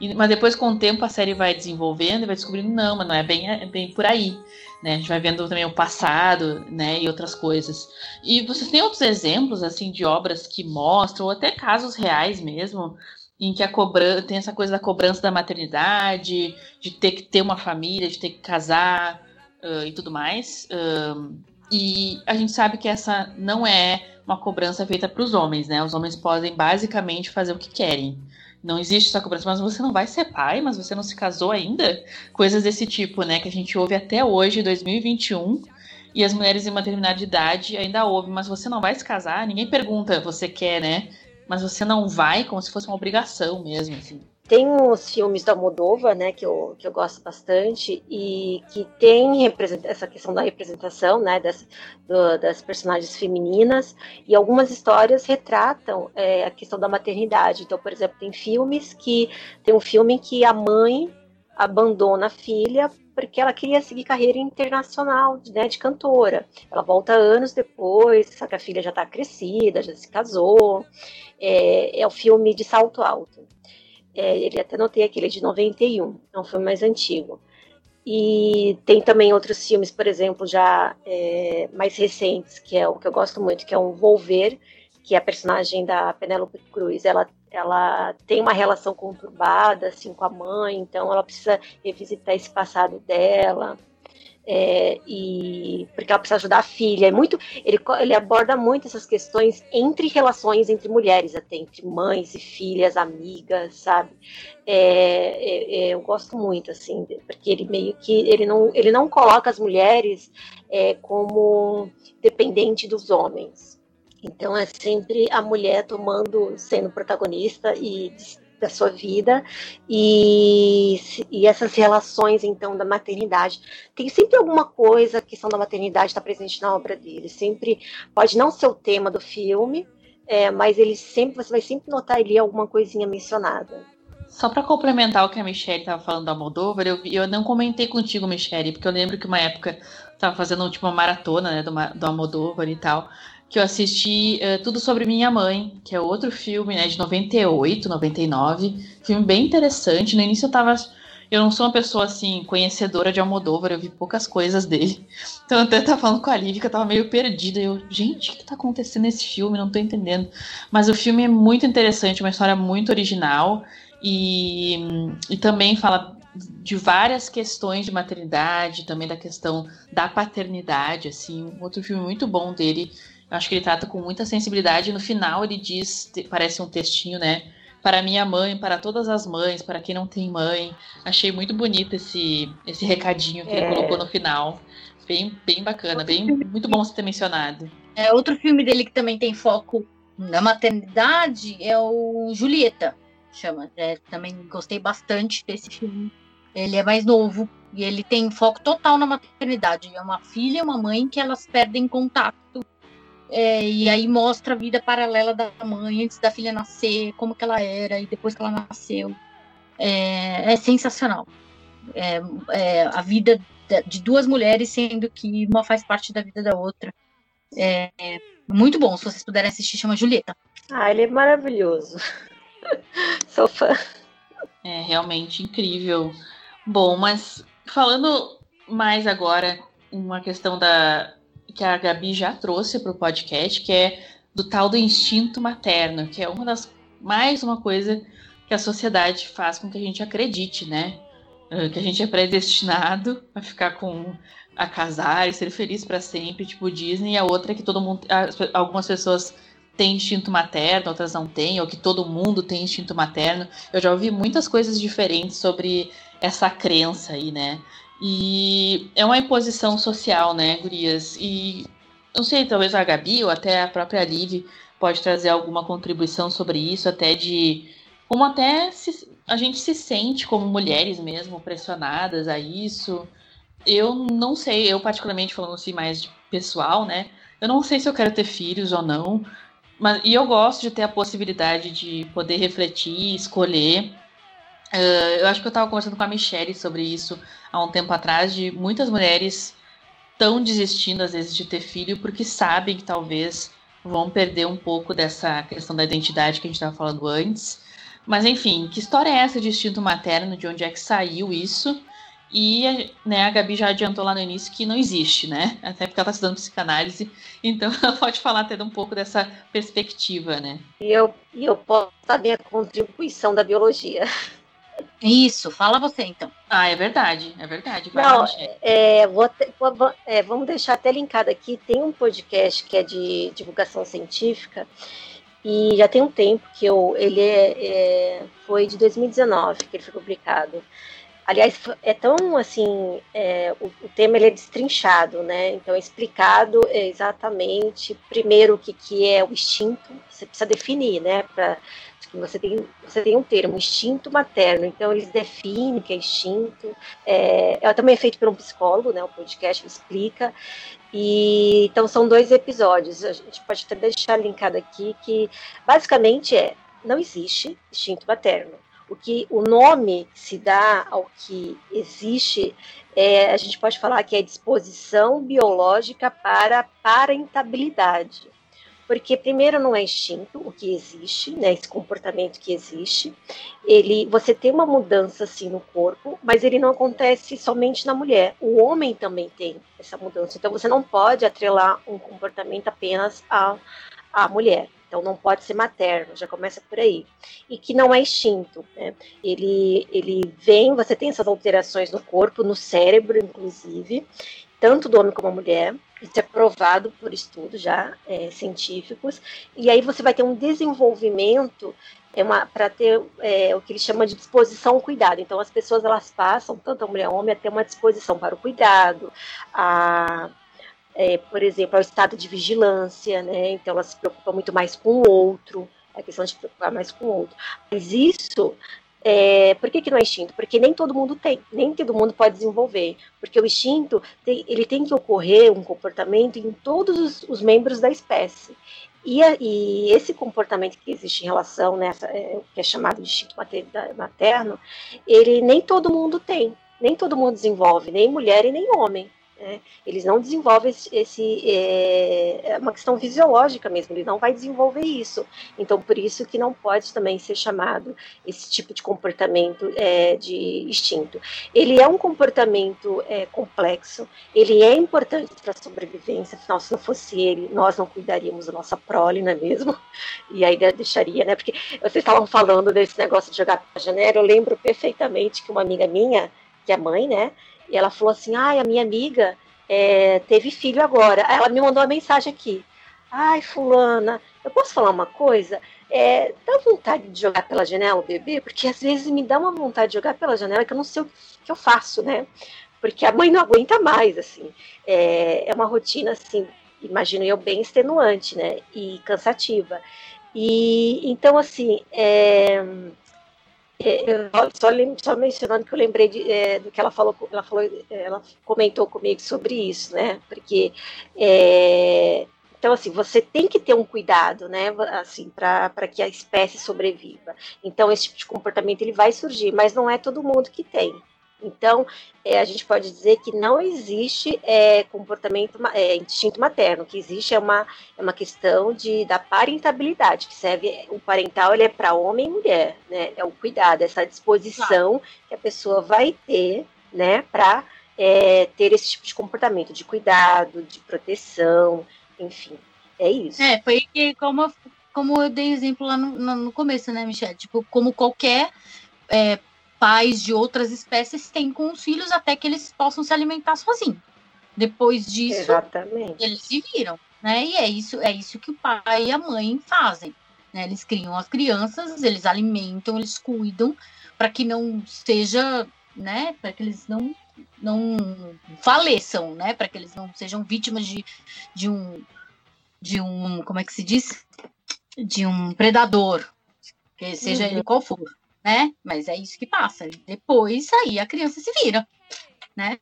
E, mas depois, com o tempo, a série vai desenvolvendo e vai descobrindo, não, mas não é bem, é bem por aí. Né? A gente vai vendo também o passado né, e outras coisas. E vocês têm outros exemplos assim de obras que mostram, ou até casos reais mesmo, em que a cobrança tem essa coisa da cobrança da maternidade, de ter que ter uma família, de ter que casar, uh, e tudo mais. E a gente sabe que essa não é uma cobrança feita para os homens, né? Os homens podem basicamente fazer o que querem. Não existe essa cobrança, mas você não vai ser pai, mas você não se casou ainda? Coisas desse tipo, né? Que a gente ouve até hoje, 2021. E as mulheres em uma determinada idade ainda ouvem, mas você não vai se casar? Ninguém pergunta, você quer, né? Mas você não vai, como se fosse uma obrigação mesmo, assim. Tem os filmes da Moldova, né, que eu, que eu gosto bastante, e que tem essa questão da representação, né, das, do, das personagens femininas, e algumas histórias retratam é, a questão da maternidade. Então, por exemplo, tem filmes que. Tem um filme que a mãe abandona a filha porque ela queria seguir carreira internacional né, de cantora. Ela volta anos depois, só que a filha já está crescida, já se casou. É, é o filme de Salto Alto. É, ele até notei aqui, ele é de 91, é um filme mais antigo. E tem também outros filmes, por exemplo, já é, mais recentes, que é o que eu gosto muito, que é o Volver, que é a personagem da Penélope Cruz. Ela, ela tem uma relação conturbada assim, com a mãe, então ela precisa revisitar esse passado dela é, e porque ela precisa ajudar a filha. É muito, ele, ele aborda muito essas questões entre relações entre mulheres, até entre mães e filhas, amigas, sabe? É, é, é eu gosto muito assim, porque ele meio que ele não, ele não coloca as mulheres é, como dependente dos homens. Então é sempre a mulher tomando, sendo protagonista e da sua vida e, e essas relações então da maternidade. Tem sempre alguma coisa a questão da maternidade está presente na obra dele. Sempre pode não ser o tema do filme é, mas ele sempre você vai sempre notar ali alguma coisinha mencionada. Só para complementar o que a Michelle estava falando da Moldova, eu, eu não comentei contigo, Michelle, porque eu lembro que uma época estava fazendo tipo, uma maratona né, do, do Almodóvar e tal que eu assisti uh, Tudo Sobre Minha Mãe, que é outro filme, né, de 98, 99. Filme bem interessante. No início eu tava. Eu não sou uma pessoa, assim, conhecedora de Almodóvar, eu vi poucas coisas dele. Então eu até tava falando com a Lívia que eu tava meio perdida. Eu, gente, o que tá acontecendo nesse filme? Não tô entendendo. Mas o filme é muito interessante, uma história muito original. E, e também fala de várias questões de maternidade, também da questão da paternidade, assim, outro filme muito bom dele, acho que ele trata com muita sensibilidade. No final ele diz, parece um textinho, né? Para minha mãe, para todas as mães, para quem não tem mãe. Achei muito bonito esse, esse recadinho que é. ele colocou no final. Bem, bem bacana, bem muito bom você ter mencionado. É, outro filme dele que também tem foco na maternidade é o Julieta, chama. É, também gostei bastante desse filme. Ele é mais novo e ele tem foco total na maternidade. É uma filha e uma mãe que elas perdem contato é, e aí mostra a vida paralela da mãe antes da filha nascer, como que ela era e depois que ela nasceu. É, é sensacional. É, é a vida de duas mulheres, sendo que uma faz parte da vida da outra. É, muito bom, se vocês puderem assistir, chama Julieta. Ah, ele é maravilhoso. Sou fã. É realmente incrível. Bom, mas falando mais agora, uma questão da, que a Gabi já trouxe para o podcast, que é do tal do instinto materno, que é uma das mais uma coisa que a sociedade faz com que a gente acredite, né? Ah, que a gente é predestinado a ficar com a casar e ser feliz para sempre, tipo Disney, e a outra é que todo mundo, algumas pessoas têm instinto materno, outras não têm, ou que todo mundo tem instinto materno. Eu já ouvi muitas coisas diferentes sobre essa crença aí, né? E é uma imposição social, né, Gurias? E não sei, talvez a Gabi ou até a própria Liv pode trazer alguma contribuição sobre isso, até de como até se, a gente se sente como mulheres mesmo pressionadas a isso. Eu não sei, eu particularmente falando assim mais de pessoal, né? Eu não sei se eu quero ter filhos ou não, mas e eu gosto de ter a possibilidade de poder refletir, escolher Uh, eu acho que eu estava conversando com a Michelle sobre isso há um tempo atrás, de muitas mulheres estão desistindo às vezes de ter filho porque sabem que talvez vão perder um pouco dessa questão da identidade que a gente estava falando antes. Mas enfim, que história é essa de instinto materno? De onde é que saiu isso? E né, a Gabi já adiantou lá no início que não existe, né? Até porque ela está estudando psicanálise, então ela pode falar até um pouco dessa perspectiva, né? E eu, e eu posso dar minha contribuição da biologia. Isso, fala você então. Ah, é verdade, é verdade. Vai Não, é, vou te, vou, é, vamos deixar até linkado aqui. Tem um podcast que é de divulgação científica e já tem um tempo que eu, ele é, é, foi de 2019 que ele foi publicado. Aliás, é tão assim, é, o, o, tema ele é destrinchado, né? Então é explicado exatamente primeiro o que, que é o instinto, você precisa definir, né? Para você tem, você tem um termo, instinto materno, então eles definem o que é instinto. É, ela também é feito por um psicólogo, né? O podcast explica. E então são dois episódios. A gente pode até deixar linkado aqui que basicamente é não existe instinto materno. O que o nome se dá ao que existe, é, a gente pode falar que é disposição biológica para parentabilidade. Porque primeiro não é instinto o que existe, né, esse comportamento que existe. Ele, você tem uma mudança assim no corpo, mas ele não acontece somente na mulher. O homem também tem essa mudança. Então você não pode atrelar um comportamento apenas à, à mulher. Então não pode ser materno, já começa por aí. E que não é instinto, né? Ele, ele vem, você tem essas alterações no corpo, no cérebro, inclusive, tanto do homem como da mulher. Isso é provado por estudos já é, científicos. E aí você vai ter um desenvolvimento é para ter é, o que eles chamam de disposição ao cuidado. Então as pessoas elas passam, tanto a mulher como homem, a ter uma disposição para o cuidado, a é, por exemplo, ao estado de vigilância, né? Então ela se preocupa muito mais com o outro, a questão de se preocupar mais com o outro. Mas isso, é, por que, que não é instinto? Porque nem todo mundo tem, nem todo mundo pode desenvolver. Porque o instinto, tem, ele tem que ocorrer um comportamento em todos os, os membros da espécie. E, a, e, esse comportamento que existe em relação, né, é, que é chamado de instinto materno, ele nem todo mundo tem, nem todo mundo desenvolve, nem mulher e nem homem. Né? Eles não desenvolvem esse, esse é, é, uma questão fisiológica mesmo, ele não vai desenvolver isso. Então, por isso que não pode também ser chamado esse tipo de comportamento é, de instinto. Ele é um comportamento é, complexo, ele é importante para a sobrevivência, afinal, se não fosse ele, nós não cuidaríamos da nossa prole, não é mesmo? E aí deixaria, né? Porque vocês estavam falando desse negócio de jogar pela janela, eu lembro perfeitamente que uma amiga minha, que é mãe, né? E ela falou assim: ai, a minha amiga é, teve filho agora. Ela me mandou uma mensagem aqui. Ai, fulana, eu posso falar uma coisa? É, dá vontade de jogar pela janela o bebê? Porque às vezes me dá uma vontade de jogar pela janela que eu não sei o que eu faço, né? Porque a mãe não aguenta mais, assim. É, é uma rotina, assim, imagino eu, bem extenuante, né? E cansativa. E então, assim, é, é, só, só, mencionando que eu lembrei de, é, do que ela falou, ela falou, ela comentou comigo sobre isso, né? Porque é, então assim, você tem que ter um cuidado, né? Assim, para que a espécie sobreviva. Então esse tipo de comportamento ele vai surgir, mas não é todo mundo que tem. Então, é, a gente pode dizer que não existe é, comportamento, é, instinto materno, o que existe é uma, é uma questão de, da parentabilidade, que serve, o parental ele é para homem e mulher, né? É o cuidado, essa disposição claro. que a pessoa vai ter, né, para é, ter esse tipo de comportamento, de cuidado, de proteção, enfim, é isso. É, foi que, como, como eu dei exemplo lá no, no começo, né, Michelle? Tipo, como qualquer é, pais de outras espécies têm com os filhos até que eles possam se alimentar sozinhos. Depois disso, Exatamente. eles se viram, né? E é isso, é isso que o pai e a mãe fazem. Né? Eles criam as crianças, eles alimentam, eles cuidam para que não seja, né? Para que eles não não faleçam, né? Para que eles não sejam vítimas de, de um de um como é que se diz? De um predador, que seja uhum. ele qual for né? Mas é isso que passa. Depois aí a criança se vira, né?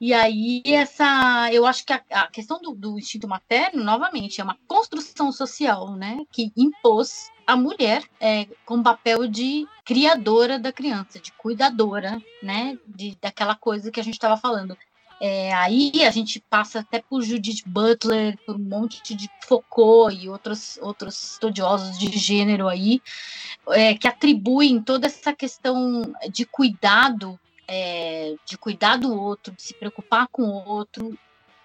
E aí essa, eu acho que a, a questão do, do, instinto materno, novamente, é uma construção social, né? Que impôs a mulher é, com papel de criadora da criança, de cuidadora, né? De, daquela coisa que a gente estava falando. É, aí a gente passa até por Judith Butler, por um monte de Foucault e outros, outros estudiosos de gênero aí, é, que atribuem toda essa questão de cuidado, é, de cuidar do outro, de se preocupar com o outro,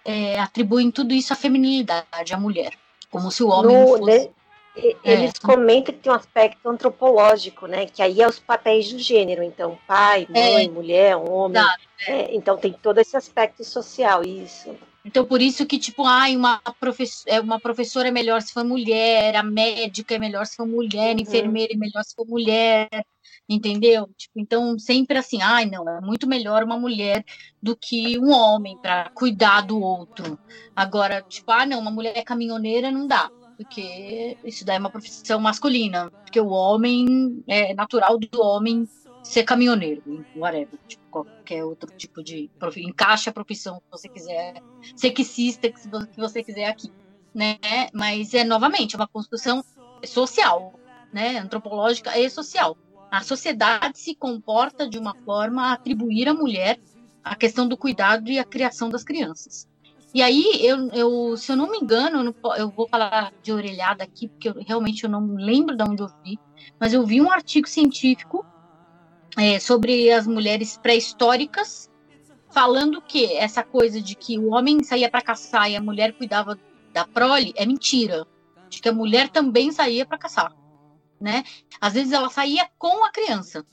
é, atribuem tudo isso à feminilidade, à mulher, como se o homem no, fosse... Eles é. comentam que tem um aspecto antropológico, né? Que aí é os papéis do gênero, então pai, mãe, é. mulher, homem. É. então tem todo esse aspecto social, isso. Então, por isso que, tipo, ai, uma, é, uma professora é melhor se for mulher, a médica é melhor se for mulher, uhum. enfermeira é melhor se for mulher, entendeu? Tipo, então, sempre assim, ai, não, é muito melhor uma mulher do que um homem para cuidar do outro. Agora, tipo, ah, não, uma mulher caminhoneira não dá porque isso daí é uma profissão masculina, porque o homem é natural do homem ser caminhoneiro, whatever, tipo, qualquer outro tipo de encaixa a profissão que você quiser, sexista que você quiser aqui, né? Mas é novamente é uma construção social, né? Antropológica e social. a sociedade se comporta de uma forma a atribuir à mulher a questão do cuidado e a criação das crianças. E aí, eu, eu se eu não me engano, eu, não, eu, vou falar de orelhada aqui, porque eu, realmente eu não lembro de onde eu vi, mas eu vi um artigo científico é, sobre as mulheres pré-históricas, falando que essa coisa de que o homem saía para caçar e a mulher cuidava da prole é mentira. De que a mulher também saía para caçar, né? Às vezes ela saía com a criança,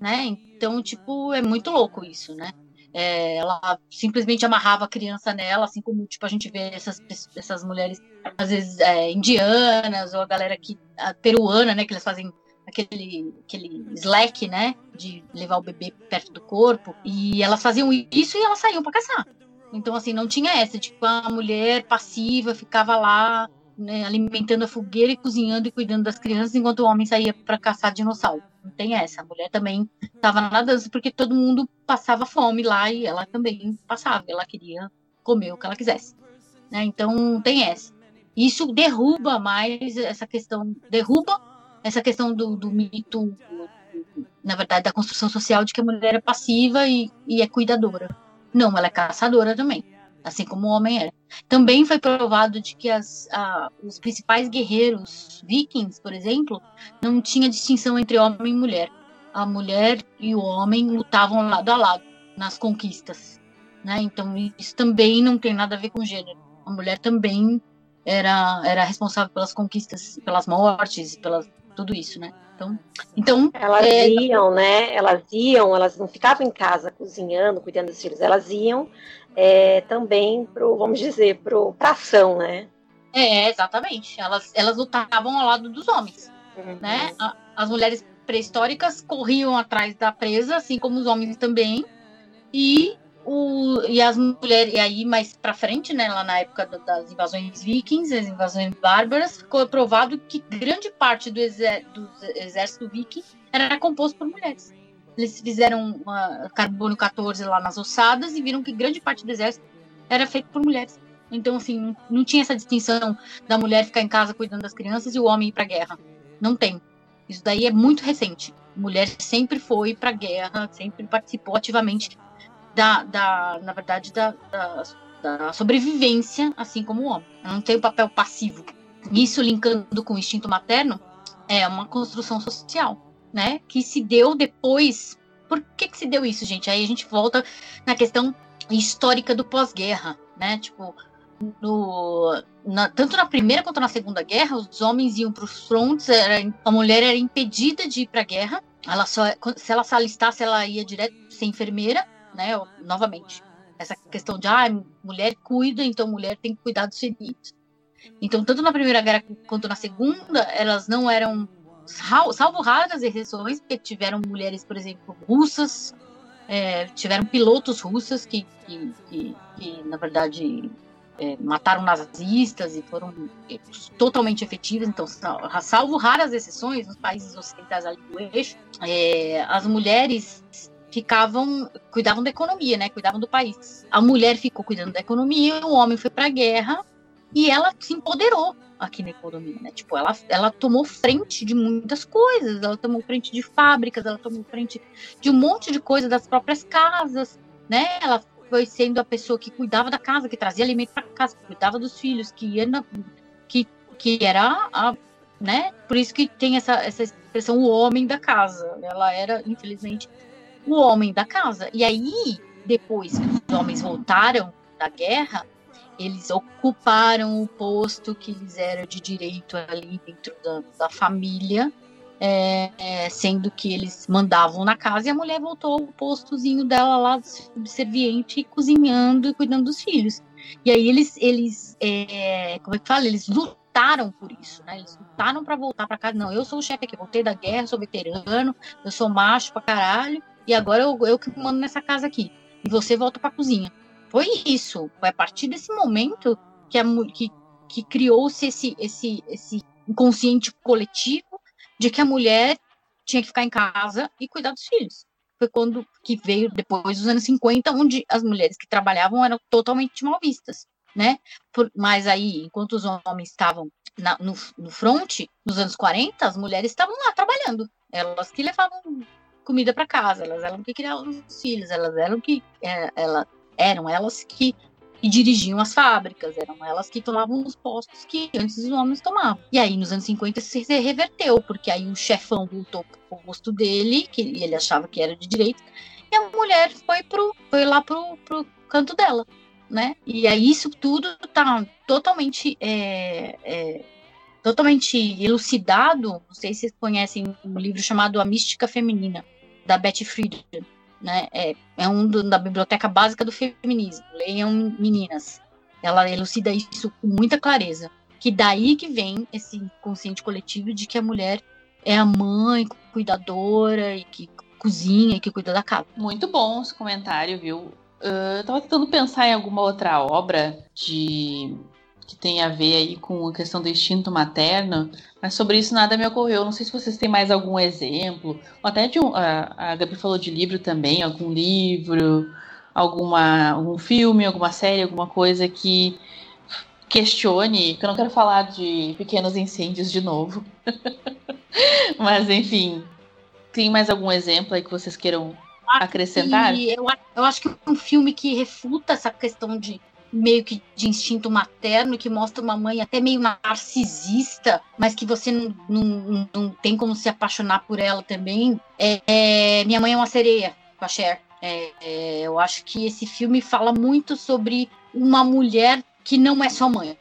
né? Então, tipo, é muito louco isso, né? É, ela simplesmente amarrava a criança nela, assim como tipo, a gente vê essas, essas mulheres, às vezes, é, indianas, ou a galera aqui, a peruana, né, que eles fazem aquele, aquele slack, né, de levar o bebê perto do corpo, e elas faziam isso e elas saíam para caçar. Então, assim, não tinha essa, tipo, a mulher passiva ficava lá né, alimentando a fogueira e cozinhando e cuidando das crianças enquanto o homem saía para caçar dinossauro. Não tem essa. A mulher também estava na dança porque todo mundo passava fome lá e ela também passava. Ela queria comer o que ela quisesse. Né? Então tem essa. Isso derruba mais essa questão, derruba essa questão do, do mito, na verdade, da construção social de que a mulher é passiva e, e é cuidadora. Não, ela é caçadora também assim como o homem era. Também foi provado de que as, a, os principais guerreiros vikings, por exemplo, não tinha distinção entre homem e mulher. A mulher e o homem lutavam lado a lado nas conquistas. Né? Então, isso também não tem nada a ver com gênero. A mulher também era, era responsável pelas conquistas, pelas mortes, pelas tudo isso, né? Então, então elas é... iam, né? Elas iam, elas não ficavam em casa cozinhando, cuidando dos filhos, elas iam é, também pro, vamos dizer, pro pra ação, né? É, exatamente. Elas, elas lutavam ao lado dos homens, uhum. né? as mulheres pré-históricas corriam atrás da presa, assim como os homens também, e o, e as mulheres, e aí mais para frente, né, lá na época das invasões vikings, as invasões bárbaras, ficou provado que grande parte do, do exército viking era composto por mulheres. Eles fizeram carbono 14 lá nas ossadas e viram que grande parte do exército era feito por mulheres. Então, assim, não, tinha essa distinção da mulher ficar em casa cuidando das crianças e o homem ir para guerra. Não tem. Isso daí é muito recente. Mulher sempre foi para guerra, sempre participou ativamente da, da na verdade, da, da, da sobrevivência, assim como o homem. Não tem o papel passivo. Isso linkando com o instinto materno é uma construção social, né? Que se deu depois. Por que, que se deu isso, gente? Aí a gente volta na questão histórica do pós-guerra, né? Tipo, no, na, tanto na primeira quanto na segunda guerra, os homens iam para os frontes, era, a mulher era impedida de ir para a guerra. Ela só, se ela se alistasse, ela ia direto ser enfermeira né? Novamente, essa questão de ah, mulher cuida, então mulher tem que cuidar dos feridos. Então, tanto na Primeira Guerra quanto na Segunda, elas não eram, salvo raras exceções, porque tiveram mulheres, por exemplo, russas, é, tiveram pilotos russas que, que, que, que na verdade, é, mataram nazistas e foram é, totalmente efetivas. Então, salvo raras exceções, nos países ocidentais ali do eixo, é, as mulheres ficavam, cuidavam da economia, né? Cuidavam do país. A mulher ficou cuidando da economia, o homem foi para a guerra e ela se empoderou aqui na economia, né? Tipo, ela, ela tomou frente de muitas coisas, ela tomou frente de fábricas, ela tomou frente de um monte de coisas das próprias casas, né? Ela foi sendo a pessoa que cuidava da casa, que trazia alimento para casa, que cuidava dos filhos, que ia na, que, que era a, né? Por isso que tem essa, essa expressão o homem da casa. Ela era, infelizmente, o homem da casa. E aí, depois que os homens voltaram da guerra, eles ocuparam o posto que lhes era de direito ali dentro da, da família, é, é, sendo que eles mandavam na casa e a mulher voltou ao postozinho dela lá, subserviente, cozinhando e cuidando dos filhos. E aí eles, eles é, como é que fala? Eles lutaram por isso, né? Eles lutaram para voltar para casa. Não, eu sou o chefe aqui, voltei da guerra, sou veterano, eu sou macho pra caralho e agora eu, eu que mando nessa casa aqui. E você volta para a cozinha. Foi isso. Foi a partir desse momento que, que, que criou-se esse, esse, esse inconsciente coletivo de que a mulher tinha que ficar em casa e cuidar dos filhos. Foi quando que veio depois dos anos 50, onde as mulheres que trabalhavam eram totalmente mal vistas, né? Por, mas aí, enquanto os homens estavam na, no, no front, nos anos 40, as mulheres estavam lá trabalhando Elas que levavam comida para casa, elas eram que criavam os filhos, elas eram que é, ela, eram elas que, dirigiam as fábricas, eram elas que tomavam os postos que antes os homens tomavam. E aí nos anos 50 se reverteu, porque aí o chefão voltou pro posto dele, que ele achava que era de direito, e a mulher foi pro foi lá pro, pro canto dela, né? E aí isso tudo tá totalmente é, é, totalmente elucidado. Não sei se vocês conhecem um livro chamado A Mística Feminina, da Betty Friedan. Né? É, é um do, da biblioteca básica do feminismo. Leiam meninas. Ela elucida isso com muita clareza. Que daí que vem esse consciente coletivo de que a mulher é a mãe cuidadora e que cozinha e que cuida da casa. Muito bom esse comentário, viu? Uh, eu tava tentando pensar em alguma outra obra de que tem a ver aí com a questão do instinto materno, mas sobre isso nada me ocorreu. Não sei se vocês têm mais algum exemplo, ou até de um, a, a Gabi falou de livro também, algum livro, alguma, algum filme, alguma série, alguma coisa que questione, que eu não quero falar de pequenos incêndios de novo. mas enfim, tem mais algum exemplo aí que vocês queiram acrescentar? Eu, eu acho que um filme que refuta essa questão de meio que de instinto materno, que mostra uma mãe até meio narcisista, mas que você não, não, não tem como se apaixonar por ela também. É, é Minha Mãe é uma Sereia, com a Cher. É, é, eu acho que esse filme fala muito sobre uma mulher que não é só mãe,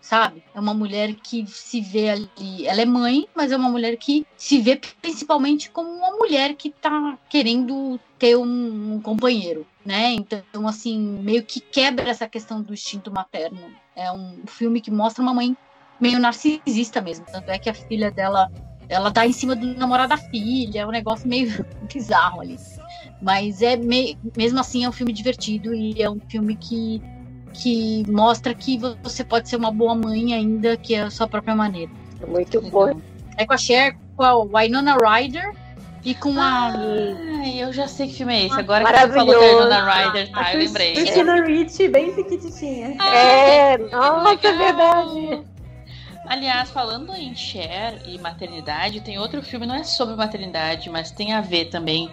sabe? É uma mulher que se vê ali. Ela é mãe, mas é uma mulher que se vê principalmente como uma mulher que tá querendo ter um, um companheiro, né? Então, assim, meio que quebra essa questão do instinto materno. É um filme que mostra uma mãe meio narcisista mesmo. Tanto é que a filha dela. Ela tá em cima do namorado da filha, é um negócio meio bizarro ali. Mas é meio, mesmo assim é um filme divertido e é um filme que que mostra que você pode ser uma boa mãe ainda, que é a sua própria maneira. Muito bom. É com a Cher, com a Winona Ryder e com a. Ah, eu já sei que filme é esse. Agora que você falou da Winona Ryder, tá? Eu lembrei. Christina é. Ricci, bem pequititinha. Ah, é, nossa, é verdade. Aliás, falando em Cher e maternidade, tem outro filme, não é sobre maternidade, mas tem a ver também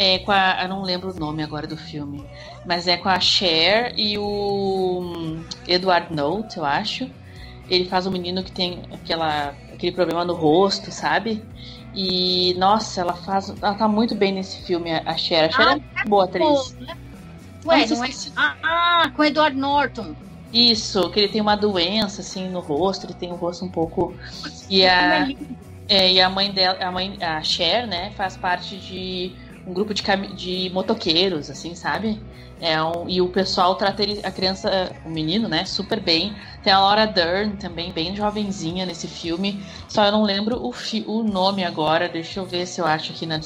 é com a. Eu não lembro o nome agora do filme. Mas é com a Cher e o hum, Edward Note, eu acho. Ele faz um menino que tem aquela, aquele problema no rosto, sabe? E, nossa, ela faz. Ela tá muito bem nesse filme, a Cher. A Cher é ah, é boa atriz. Né? Ué, não é... Ah, com o Edward Norton. Isso, que ele tem uma doença assim no rosto, ele tem o rosto um pouco. E a, é, e a mãe dela, a mãe, a Cher, né, faz parte de um grupo de, de motoqueiros, assim, sabe? É um, e o pessoal trata ele, a criança, o menino, né, super bem. Tem a Laura Dern também, bem jovenzinha nesse filme. Só eu não lembro o, o nome agora. Deixa eu ver se eu acho aqui na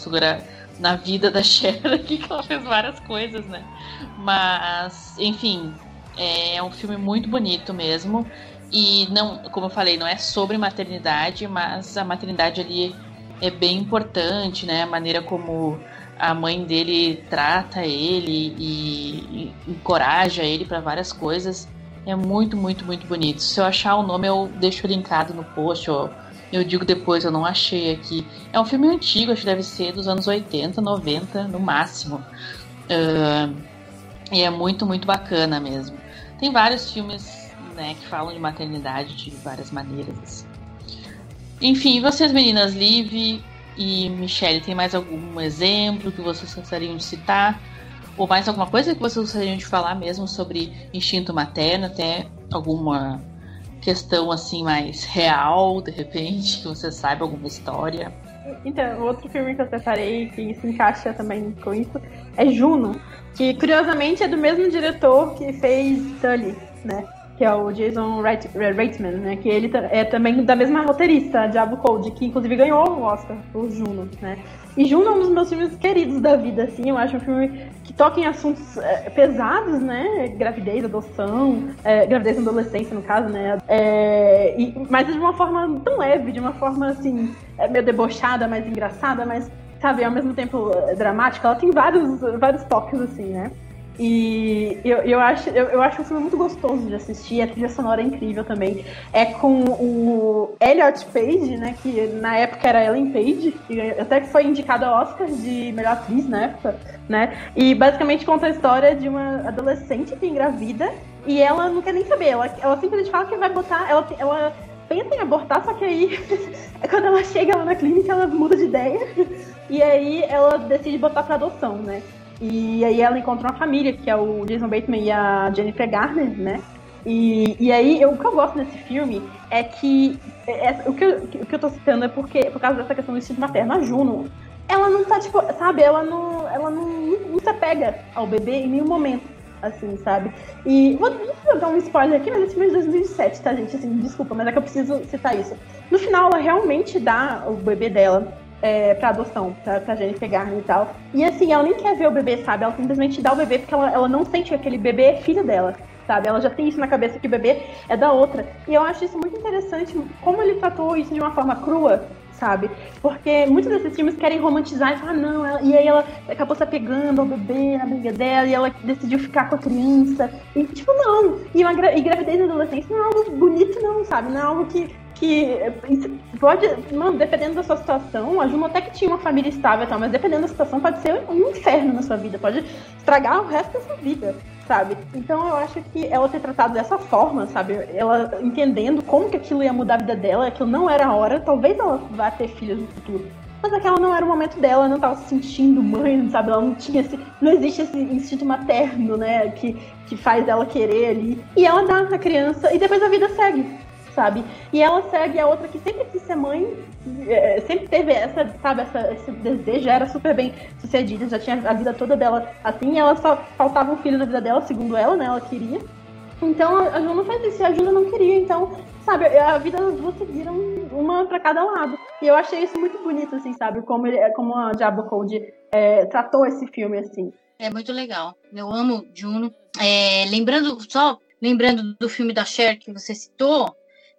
na vida da Cher aqui, que ela fez várias coisas, né? Mas, enfim, é um filme muito bonito mesmo. E não, como eu falei, não é sobre maternidade, mas a maternidade ali é bem importante, né? A maneira como a mãe dele trata ele e, e encoraja ele para várias coisas. É muito, muito, muito bonito. Se eu achar o nome, eu deixo linkado no post. Eu digo depois, eu não achei aqui. É um filme antigo, acho que deve ser dos anos 80, 90, no máximo. Uh, e é muito, muito bacana mesmo. Tem vários filmes né, que falam de maternidade de várias maneiras. Assim. Enfim, vocês meninas, Liv, e Michelle, tem mais algum exemplo que vocês gostariam de citar? Ou mais alguma coisa que vocês gostariam de falar mesmo sobre instinto materno, até alguma questão assim mais real, de repente, que você saiba alguma história? Então, outro filme que eu separei que se encaixa também com isso é Juno, que curiosamente é do mesmo diretor que fez Tully, né? Que é o Jason Reitman, né? Que ele é também da mesma roteirista, Diablo Code, que inclusive ganhou o Oscar por Juno, né? E Juno é um dos meus filmes queridos da vida, assim. Eu acho um filme que toca em assuntos é, pesados, né? Gravidez, adoção, é, gravidez na adolescência, no caso, né? É, e, mas de uma forma tão leve, de uma forma, assim, é, meio debochada, mais engraçada, mas, sabe, ao mesmo tempo é, dramática. Ela tem vários, vários toques, assim, né? E eu, eu, acho, eu, eu acho o filme muito gostoso de assistir, a trilha sonora é incrível também. É com o Elliot Page, né? Que na época era Ellen Page, que até que foi indicada ao Oscar de melhor atriz na época, né? E basicamente conta a história de uma adolescente que engravida e ela não quer nem saber. Ela, ela simplesmente fala que vai botar. Ela, ela pensa em abortar, só que aí, quando ela chega lá na clínica, ela muda de ideia. E aí ela decide botar pra adoção, né? E aí ela encontra uma família, que é o Jason Bateman e a Jennifer Garner, né? E, e aí, eu, o que eu gosto desse filme é que. É, é, o, que eu, o que eu tô citando é porque, por causa dessa questão do instinto materno. A Juno, ela não tá, tipo, sabe, ela não, ela não, não se apega ao bebê em nenhum momento, assim, sabe? E vou, vou dar um spoiler aqui, mas esse filme é de 2007, tá, gente? Assim, desculpa, mas é que eu preciso citar isso. No final, ela realmente dá o bebê dela é, pra adoção, pra, pra Jennifer Garner e tal. E assim, ela nem quer ver o bebê, sabe? Ela simplesmente dá o bebê porque ela, ela não sente que aquele bebê é filho dela. Sabe? Ela já tem isso na cabeça que o bebê é da outra. E eu acho isso muito interessante, como ele tratou isso de uma forma crua, sabe? Porque muitos desses filmes querem romantizar e falar, não, ela... e aí ela acabou se apegando ao bebê na briga dela e ela decidiu ficar com a criança. E tipo, não. E, uma gra... e gravidez na adolescência não é algo bonito, não, sabe? Não é algo que que pode, mano, dependendo da sua situação, a Juno até que tinha uma família estável e tal, mas dependendo da situação pode ser um inferno na sua vida, pode estragar o resto da sua vida, sabe? Então eu acho que ela ter tratado dessa forma, sabe? Ela entendendo como que aquilo ia mudar a vida dela, aquilo não era a hora, talvez ela vá ter filhos no futuro. Mas aquela não era o momento dela, não estava se sentindo mãe, sabe? Ela não tinha esse. Não existe esse instinto materno, né? Que, que faz ela querer ali. E ela dá a criança e depois a vida segue sabe? E ela segue a outra que sempre quis ser mãe, é, sempre teve essa, sabe, essa, esse desejo, era super bem sucedida, já tinha a vida toda dela assim, ela só faltava um filho na vida dela, segundo ela, né? Ela queria. Então a Juna fez isso, a Juna não queria, então, sabe, a vida das duas seguiram uma para cada lado. E eu achei isso muito bonito, assim, sabe, como, ele, como a Diablo Code é, tratou esse filme, assim. É muito legal. Eu amo Juno. É, lembrando, só lembrando do filme da Cher que você citou,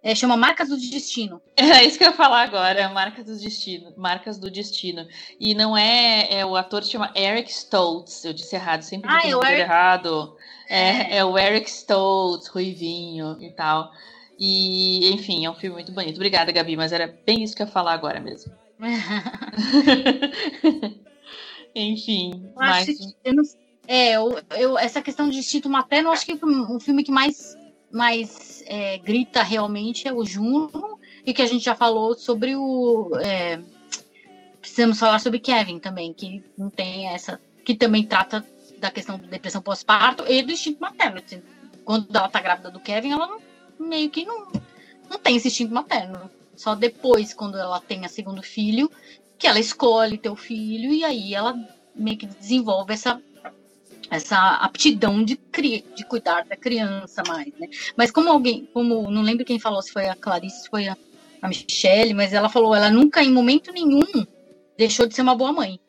é, chama Marcas do Destino. É isso que eu ia falar agora, Marcas do Destino. Marcas do Destino. E não é, é o ator chama Eric Stoltz. Eu disse errado, sempre ah, digo é Eric... errado. É, é, é o Eric Stoltz, ruivinho e tal. E, enfim, é um filme muito bonito. Obrigada, Gabi, mas era bem isso que eu ia falar agora mesmo. enfim, mas... Eu não, é, eu, eu, essa questão de instinto materno, eu acho que o filme que mais mais é, grita realmente é o Juno, e que a gente já falou sobre o. É, precisamos falar sobre Kevin também, que não tem essa. que também trata da questão da depressão pós-parto e do instinto materno. Quando ela tá grávida do Kevin, ela não, meio que não, não tem esse instinto materno. Só depois, quando ela tem a segundo filho, que ela escolhe ter o filho, e aí ela meio que desenvolve essa essa aptidão de, de cuidar da criança mais, né? Mas como alguém, como não lembro quem falou, se foi a Clarice, se foi a, a Michelle, mas ela falou, ela nunca em momento nenhum deixou de ser uma boa mãe,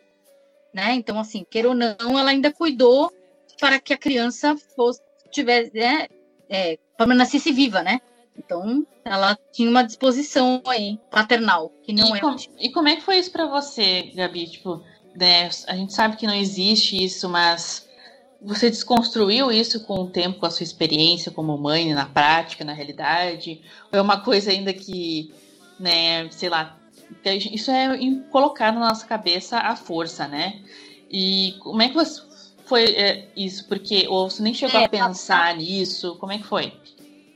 né? Então assim, queira ou não, ela ainda cuidou para que a criança fosse tivesse, né, é, nascesse viva, né? Então, ela tinha uma disposição aí paternal, que não e é. Com, e como é que foi isso para você, Gabi? Tipo, né, a gente sabe que não existe isso, mas você desconstruiu isso com o tempo, com a sua experiência como mãe, na prática, na realidade? Ou é uma coisa ainda que, né, sei lá, isso é colocar na nossa cabeça a força, né? E como é que você foi é, isso? Porque ou você nem chegou é, a pensar passado, nisso? Como é que foi?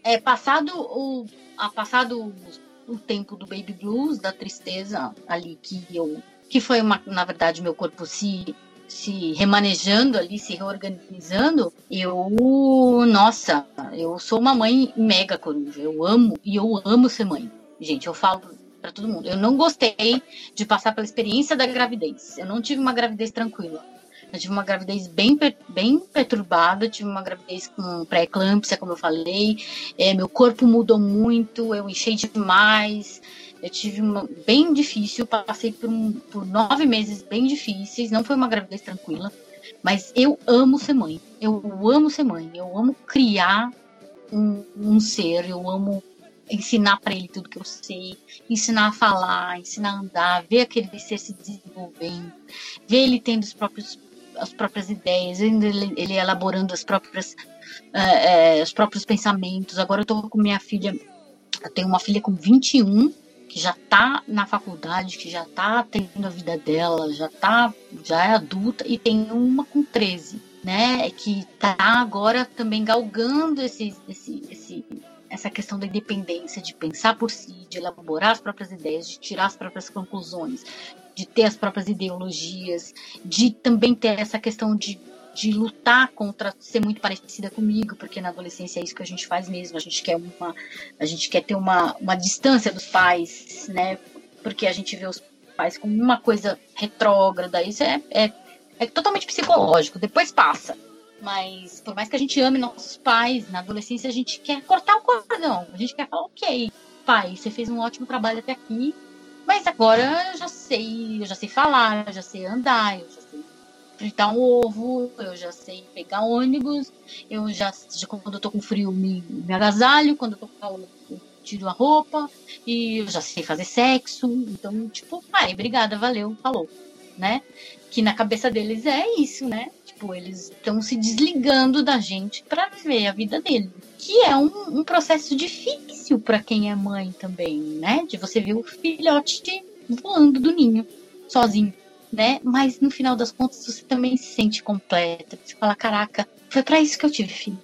É passado o a passado o tempo do baby blues, da tristeza ali que eu que foi uma, na verdade meu corpo se se remanejando ali, se reorganizando, eu, nossa, eu sou uma mãe mega coruja. Eu amo e eu amo ser mãe. Gente, eu falo para todo mundo. Eu não gostei de passar pela experiência da gravidez. Eu não tive uma gravidez tranquila. Eu tive uma gravidez bem, bem perturbada, tive uma gravidez com pré-eclâmpsia, como eu falei. É, meu corpo mudou muito, eu enchei demais. Eu tive uma bem difícil, passei por, um, por nove meses bem difíceis, não foi uma gravidez tranquila, mas eu amo ser mãe. Eu amo ser mãe, eu amo criar um, um ser, eu amo ensinar para ele tudo que eu sei, ensinar a falar, ensinar a andar, ver aquele ser se desenvolvendo, ver ele tendo os próprios as próprias ideias, ele, ele elaborando as próprias, é, os próprios pensamentos. Agora eu tô com minha filha, eu tenho uma filha com 21, que já está na faculdade, que já está tendo a vida dela, já tá, já é adulta, e tem uma com 13, né? Que está agora também galgando esse, esse, esse, essa questão da independência, de pensar por si, de elaborar as próprias ideias, de tirar as próprias conclusões, de ter as próprias ideologias, de também ter essa questão de de lutar contra ser muito parecida comigo, porque na adolescência é isso que a gente faz mesmo, a gente quer uma a gente quer ter uma, uma distância dos pais, né? Porque a gente vê os pais como uma coisa retrógrada, isso é, é, é totalmente psicológico, depois passa. Mas por mais que a gente ame nossos pais, na adolescência a gente quer cortar o cordão, a gente quer falar, ok, pai, você fez um ótimo trabalho até aqui, mas agora eu já sei, eu já sei falar, eu já sei andar, eu já fritar um ovo, eu já sei pegar ônibus, eu já, já quando eu tô com frio me, me agasalho, quando eu tô com calor tiro a roupa, e eu já sei fazer sexo, então, tipo, pai, obrigada, valeu, falou, né? Que na cabeça deles é isso, né? Tipo, eles estão se desligando da gente para viver a vida deles. Que é um, um processo difícil para quem é mãe também, né? De você ver o filhote voando do ninho, sozinho né? Mas no final das contas você também se sente completa. Você fala, caraca, foi para isso que eu tive filho.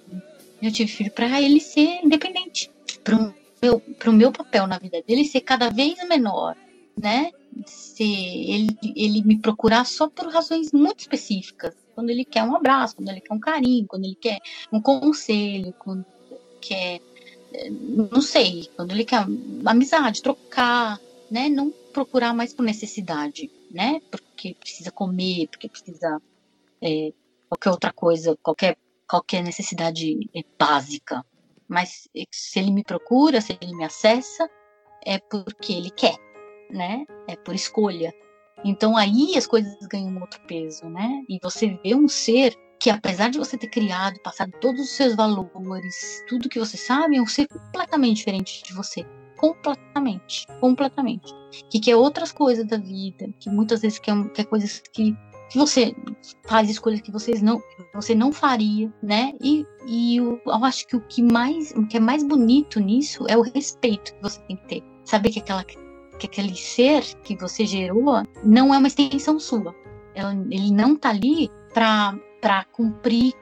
Eu tive filho para ele ser independente, pro meu, pro meu papel na vida dele ser cada vez menor, né? Se ele, ele me procurar só por razões muito específicas, quando ele quer um abraço, quando ele quer um carinho, quando ele quer um conselho, quando ele quer, não sei, quando ele quer amizade, trocar, né? Não procurar mais por necessidade, né? Porque precisa comer, porque precisa é, qualquer outra coisa, qualquer, qualquer necessidade básica. Mas se ele me procura, se ele me acessa, é porque ele quer, né? É por escolha. Então aí as coisas ganham um outro peso, né? E você vê um ser que apesar de você ter criado, passado todos os seus valores, tudo que você sabe, é um ser completamente diferente de você completamente, completamente. Que quer outras coisas da vida, que muitas vezes quer, quer coisas que, que você faz escolhas que vocês não, você não faria, né? E, e eu, eu acho que o que mais, o que é mais bonito nisso é o respeito que você tem que ter. Saber que aquela que aquele ser que você gerou não é uma extensão sua. Ela, ele não tá ali para cumprir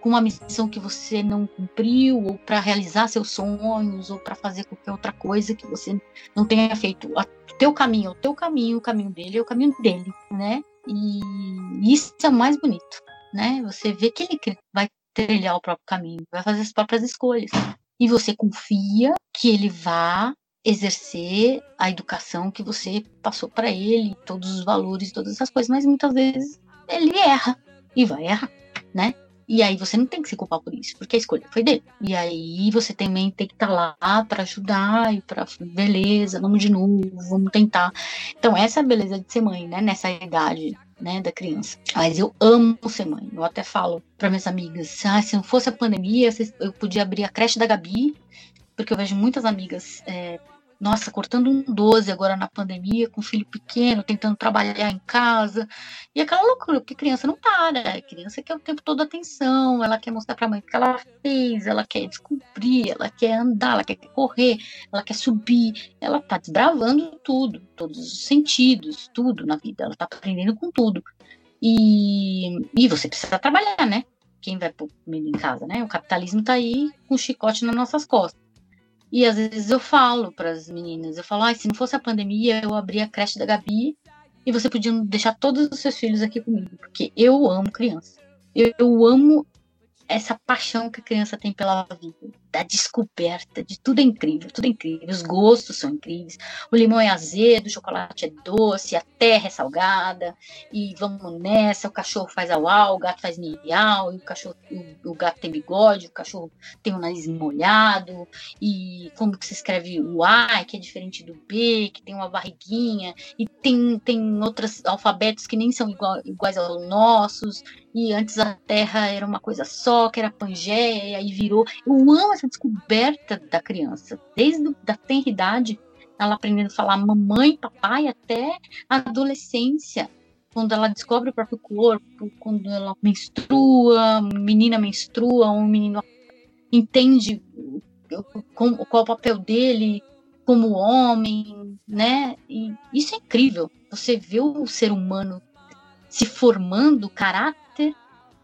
com uma missão que você não cumpriu, ou para realizar seus sonhos, ou para fazer qualquer outra coisa que você não tenha feito. Teu caminho é o teu caminho, o caminho dele é o caminho dele, né? E isso é o mais bonito, né? Você vê que ele vai trilhar o próprio caminho, vai fazer as próprias escolhas. E você confia que ele vá exercer a educação que você passou para ele, todos os valores, todas essas coisas, mas muitas vezes ele erra e vai errar, né? E aí você não tem que se culpar por isso, porque a escolha foi dele. E aí você também tem que estar tá lá para ajudar e para beleza, vamos de novo, vamos tentar. Então essa é a beleza de ser mãe, né? Nessa idade, né, da criança. Mas eu amo ser mãe. Eu até falo para minhas amigas, ah, se não fosse a pandemia, eu podia abrir a creche da Gabi, porque eu vejo muitas amigas é, nossa, cortando um 12 agora na pandemia, com filho pequeno, tentando trabalhar em casa. E aquela loucura, porque criança não para. A criança quer o tempo todo atenção, ela quer mostrar para a mãe o que ela fez, ela quer descobrir, ela quer andar, ela quer correr, ela quer subir. Ela tá desbravando tudo, todos os sentidos, tudo na vida. Ela tá aprendendo com tudo. E, e você precisa trabalhar, né? Quem vai pôr comida em casa, né? O capitalismo tá aí com o chicote nas nossas costas. E às vezes eu falo para as meninas, eu falo, ah, se não fosse a pandemia, eu abria a creche da Gabi e você podia deixar todos os seus filhos aqui comigo, porque eu amo criança. Eu, eu amo essa paixão que a criança tem pela vida, da descoberta, de tudo é incrível, tudo é incrível, os gostos são incríveis, o limão é azedo, o chocolate é doce, a terra é salgada, e vamos nessa, o cachorro faz au au, o gato faz miau, e o cachorro, o, o, gato tem bigode, o cachorro tem o nariz molhado, e como que se escreve o A, que é diferente do B, que tem uma barriguinha, e tem, tem outros alfabetos que nem são igual, iguais aos nossos, e antes a Terra era uma coisa só, que era Pangeia, e aí virou. Eu amo essa descoberta da criança, desde a tenra idade, ela aprendendo a falar mamãe, papai, até a adolescência. quando ela descobre o próprio corpo, quando ela menstrua, menina menstrua, um menino entende qual o papel dele como homem, né? E isso é incrível. Você vê o ser humano se formando caráter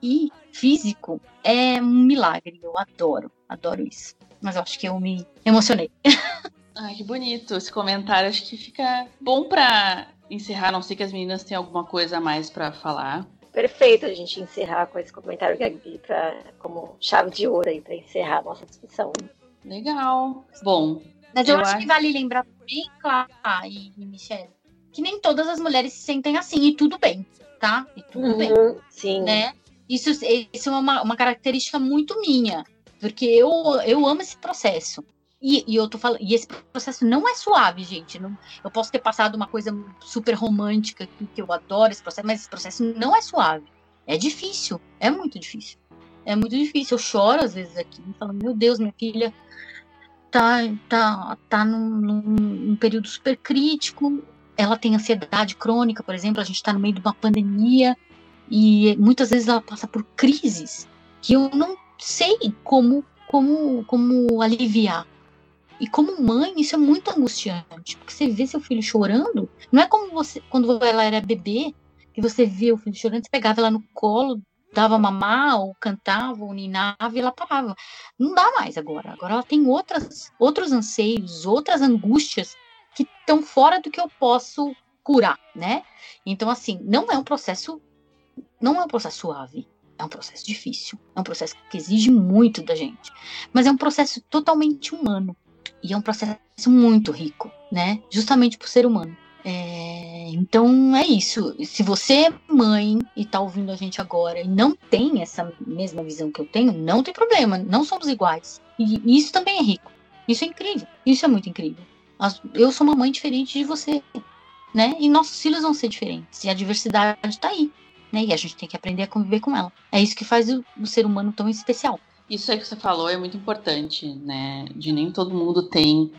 e físico é um milagre. Eu adoro, adoro isso. Mas eu acho que eu me emocionei. Ai, que bonito esse comentário. Acho que fica bom para encerrar. Não sei que as meninas têm alguma coisa a mais para falar. Perfeito a gente encerrar com esse comentário, Gabi, pra, como chave de ouro aí para encerrar a nossa discussão. Legal. Bom. Mas eu, eu acho, acho que vale lembrar bem claro, e, e Michelle, que nem todas as mulheres se sentem assim, e tudo bem, tá? E tudo uhum, bem. Sim. Né? Isso, isso é uma, uma característica muito minha, porque eu, eu amo esse processo. E, e, eu tô falando, e esse processo não é suave, gente. Não, eu posso ter passado uma coisa super romântica que, que eu adoro esse processo, mas esse processo não é suave. É difícil, é muito difícil. É muito difícil. Eu choro às vezes aqui, falando, meu Deus, minha filha tá, tá, tá num, num, período super crítico. Ela tem ansiedade crônica, por exemplo, a gente está no meio de uma pandemia e muitas vezes ela passa por crises que eu não sei como como como aliviar. E como mãe, isso é muito angustiante, porque você vê seu filho chorando, não é como você, quando ela era bebê, que você via o filho chorando, você pegava ela no colo, dava mamar, ou cantava, ou ninava, e ela parava. Não dá mais agora. Agora ela tem outras, outros anseios, outras angústias que estão fora do que eu posso curar, né? Então, assim, não é um processo, não é um processo suave. É um processo difícil, é um processo que exige muito da gente, mas é um processo totalmente humano. E é um processo muito rico, né? Justamente por ser humano. É, então é isso. Se você é mãe e tá ouvindo a gente agora e não tem essa mesma visão que eu tenho, não tem problema. Não somos iguais. E isso também é rico. Isso é incrível. Isso é muito incrível. Eu sou uma mãe diferente de você, né? E nossos filhos vão ser diferentes. E a diversidade está aí, né? E a gente tem que aprender a conviver com ela. É isso que faz o, o ser humano tão especial. Isso aí que você falou é muito importante, né? De nem todo mundo tem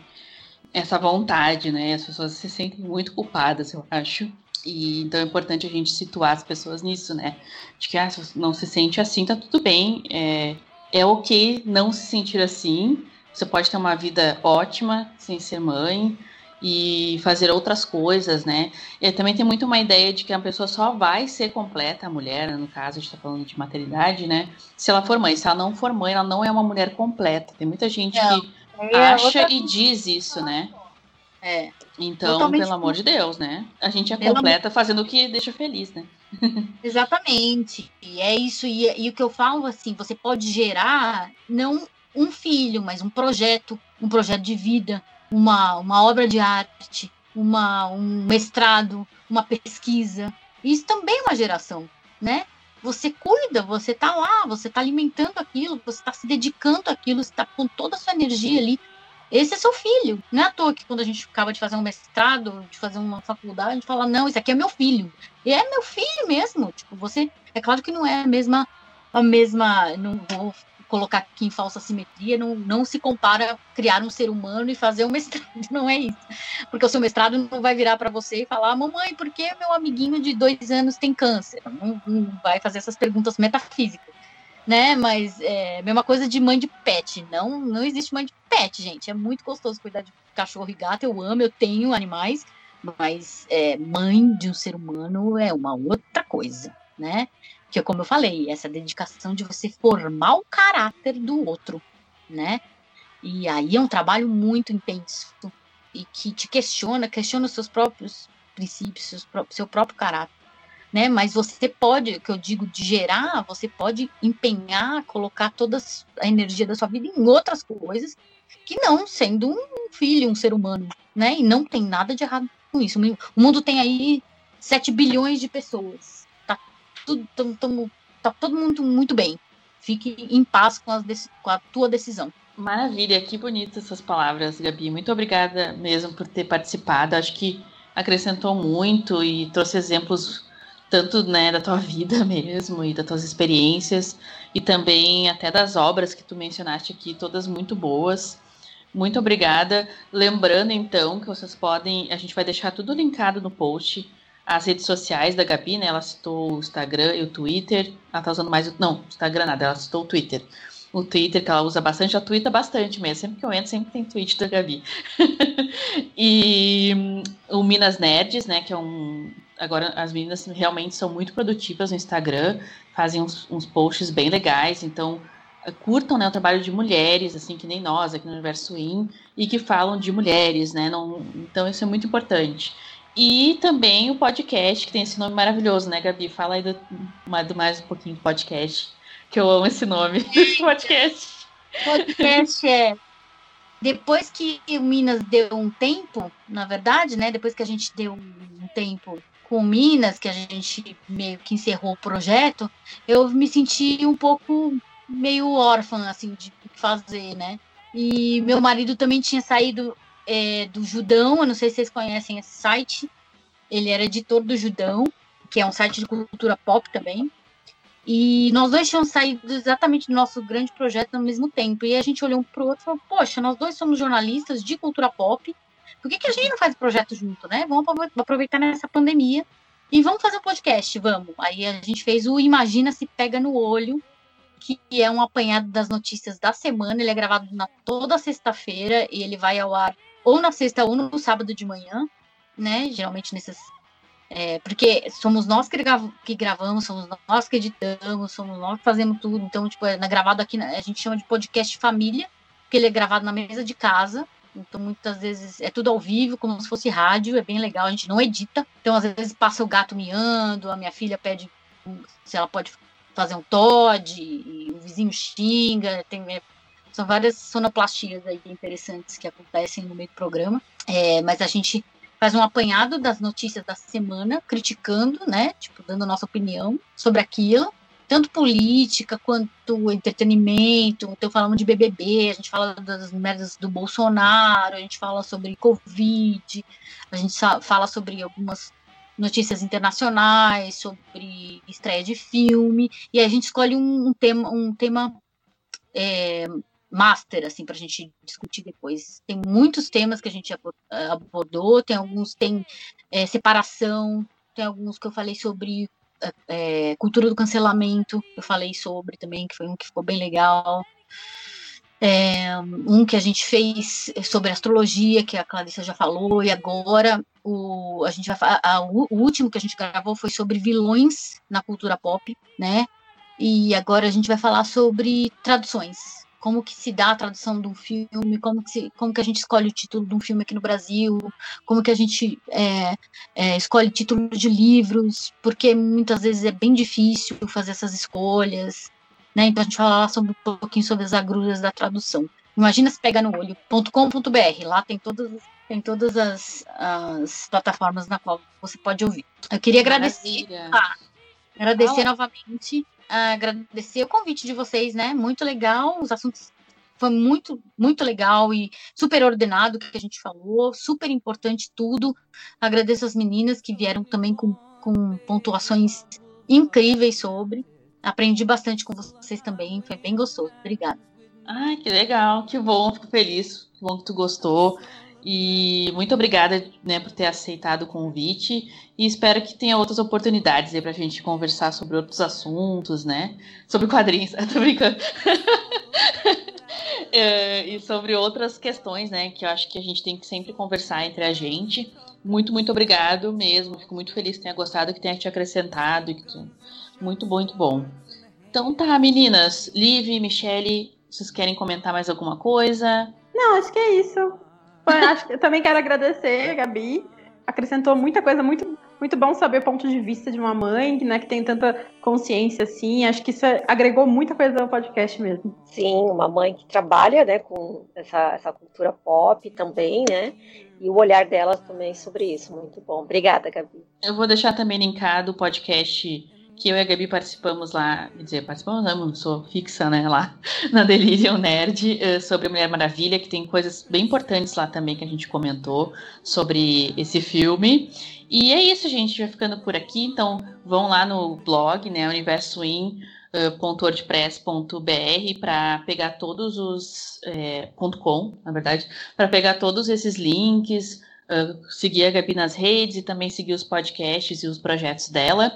essa vontade, né? As pessoas se sentem muito culpadas, eu acho. E então é importante a gente situar as pessoas nisso, né? De que ah, se não se sente assim, tá tudo bem. É, é ok não se sentir assim. Você pode ter uma vida ótima sem ser mãe e fazer outras coisas, né? E também tem muito uma ideia de que a pessoa só vai ser completa, a mulher, no caso, a gente tá falando de maternidade, né? Se ela for mãe. Se ela não for mãe, ela não é uma mulher completa. Tem muita gente não, que é acha e diz isso, né? É. Então, Totalmente pelo amor de Deus, né? A gente é completa fazendo o que deixa feliz, né? Exatamente. E é isso. E, e o que eu falo, assim, você pode gerar não um filho, mas um projeto, um projeto de vida, uma, uma obra de arte, uma, um mestrado, uma pesquisa. Isso também é uma geração, né? Você cuida, você tá lá, você tá alimentando aquilo, você tá se dedicando àquilo, você tá com toda a sua energia ali. Esse é seu filho. Não é à toa que quando a gente acaba de fazer um mestrado, de fazer uma faculdade, a gente fala, não, isso aqui é meu filho. E é meu filho mesmo. Tipo, você. É claro que não é a mesma. A mesma. Não vou colocar aqui em falsa simetria, não, não se compara criar um ser humano e fazer um mestrado, não é isso. Porque o seu mestrado não vai virar para você e falar, mamãe, por que meu amiguinho de dois anos tem câncer? Não, não vai fazer essas perguntas metafísicas, né? Mas é mesma coisa de mãe de pet, não, não existe mãe de pet, gente. É muito gostoso cuidar de cachorro e gato, eu amo, eu tenho animais, mas é, mãe de um ser humano é uma outra coisa, né? Que como eu falei, essa dedicação de você formar o caráter do outro, né? E aí é um trabalho muito intenso e que te questiona, questiona os seus próprios princípios, seus, seu próprio caráter, né? Mas você pode, que eu digo de gerar, você pode empenhar, colocar toda a energia da sua vida em outras coisas que não sendo um filho, um ser humano, né? E não tem nada de errado com isso. O mundo tem aí 7 bilhões de pessoas tudo, tamo, tamo, tá todo mundo muito bem. Fique em paz com, com a tua decisão. Maravilha, que bonitas essas palavras, Gabi. Muito obrigada mesmo por ter participado. Acho que acrescentou muito e trouxe exemplos tanto né, da tua vida mesmo e das tuas experiências e também até das obras que tu mencionaste aqui, todas muito boas. Muito obrigada. Lembrando então que vocês podem, a gente vai deixar tudo linkado no post as redes sociais da Gabi, né? Ela citou o Instagram e o Twitter. Ela tá usando mais o. Não, Instagram nada, ela citou o Twitter. O Twitter, que ela usa bastante, ela twitta bastante mesmo. Sempre que eu entro, sempre tem tweet da Gabi. e hum, o Minas Nerds, né? Que é um. Agora as meninas realmente são muito produtivas no Instagram, fazem uns, uns posts bem legais, então curtam né, o trabalho de mulheres, assim, que nem nós aqui no Universo In, e que falam de mulheres, né? Não, então isso é muito importante. E também o podcast, que tem esse nome maravilhoso, né, Gabi? Fala aí do, do mais um pouquinho do podcast, que eu amo esse nome desse podcast. Podcast é. Depois que o Minas deu um tempo, na verdade, né? Depois que a gente deu um tempo com Minas, que a gente meio que encerrou o projeto, eu me senti um pouco meio órfã, assim, de fazer, né? E meu marido também tinha saído é, do Judão, eu não sei se vocês conhecem esse site. Ele era editor do Judão, que é um site de cultura pop também. E nós dois tínhamos saído exatamente do nosso grande projeto ao mesmo tempo. E a gente olhou um pro outro e falou: Poxa, nós dois somos jornalistas de cultura pop. Por que, que a gente não faz projeto junto, né? Vamos aproveitar nessa pandemia e vamos fazer um podcast, vamos. Aí a gente fez o Imagina se pega no olho, que é um apanhado das notícias da semana. Ele é gravado na toda sexta-feira e ele vai ao ar ou na sexta ou no sábado de manhã, né? Geralmente nesses. É, porque somos nós que, grav que, gravamos, somos nós que editamos, somos nós que fazemos tudo. Então, tipo, é gravado aqui, a gente chama de podcast família, porque ele é gravado na mesa de casa. Então, muitas vezes é tudo ao vivo, como se fosse rádio, é bem legal, a gente não edita. Então, às vezes passa o gato miando, a minha filha pede se ela pode fazer um Todd, o vizinho xinga, tem, é, são várias sonoplastias aí interessantes que acontecem no meio do programa. É, mas a gente faz um apanhado das notícias da semana, criticando, né? Tipo, dando a nossa opinião sobre aquilo. Tanto política quanto entretenimento. Então, falamos de BBB, a gente fala das merdas do Bolsonaro, a gente fala sobre Covid, a gente fala sobre algumas notícias internacionais, sobre estreia de filme, e a gente escolhe um, tema, um tema é, master, assim, para a gente discutir depois. Tem muitos temas que a gente abordou, tem alguns tem é, separação, tem alguns que eu falei sobre é, cultura do cancelamento, eu falei sobre também, que foi um que ficou bem legal. É, um que a gente fez sobre astrologia, que a Clarissa já falou, e agora o, a gente vai a, o último que a gente gravou foi sobre vilões na cultura pop, né? E agora a gente vai falar sobre traduções. Como que se dá a tradução de um filme, como que, se, como que a gente escolhe o título de um filme aqui no Brasil, como que a gente é, é, escolhe título de livros, porque muitas vezes é bem difícil fazer essas escolhas. Né? Então a gente vai falar sobre, um pouquinho sobre as agruras da tradução. Imagina se pega no olho.com.br, lá tem todas, tem todas as, as, plataformas na qual você pode ouvir. Eu queria agradecer, ah, agradecer novamente, agradecer o convite de vocês, né? Muito legal, os assuntos foi muito, muito legal e super ordenado que a gente falou, super importante tudo. Agradeço as meninas que vieram também com, com pontuações incríveis sobre. Aprendi bastante com vocês também, foi bem gostoso. Obrigada. Ai, que legal, que bom, fico feliz, que bom que tu gostou. E muito obrigada né, por ter aceitado o convite. E espero que tenha outras oportunidades aí pra gente conversar sobre outros assuntos, né? Sobre quadrinhos. Eu tô brincando. é, e sobre outras questões, né? Que eu acho que a gente tem que sempre conversar entre a gente. Muito, muito obrigado mesmo. Fico muito feliz que tenha gostado, que tenha te acrescentado que tu muito bom, muito bom. Então tá, meninas. Liv, Michele, vocês querem comentar mais alguma coisa? Não, acho que é isso. Acho que, eu também quero agradecer, Gabi. Acrescentou muita coisa, muito, muito bom saber o ponto de vista de uma mãe, né, que tem tanta consciência assim. Acho que isso agregou muita coisa ao podcast mesmo. Sim, uma mãe que trabalha, né, com essa, essa cultura pop também, né? E o olhar delas também sobre isso. Muito bom. Obrigada, Gabi. Eu vou deixar também linkado o podcast que eu e a Gabi participamos lá, quer dizer, participamos, não, sou fixa, né, lá na Delirium Nerd, uh, sobre a Mulher Maravilha, que tem coisas bem importantes lá também que a gente comentou sobre esse filme. E é isso, gente, vai ficando por aqui, então vão lá no blog, né, universoin.wordpress.br para pegar todos os é, .com, na verdade, para pegar todos esses links, seguir a Gabi nas redes e também seguir os podcasts e os projetos dela.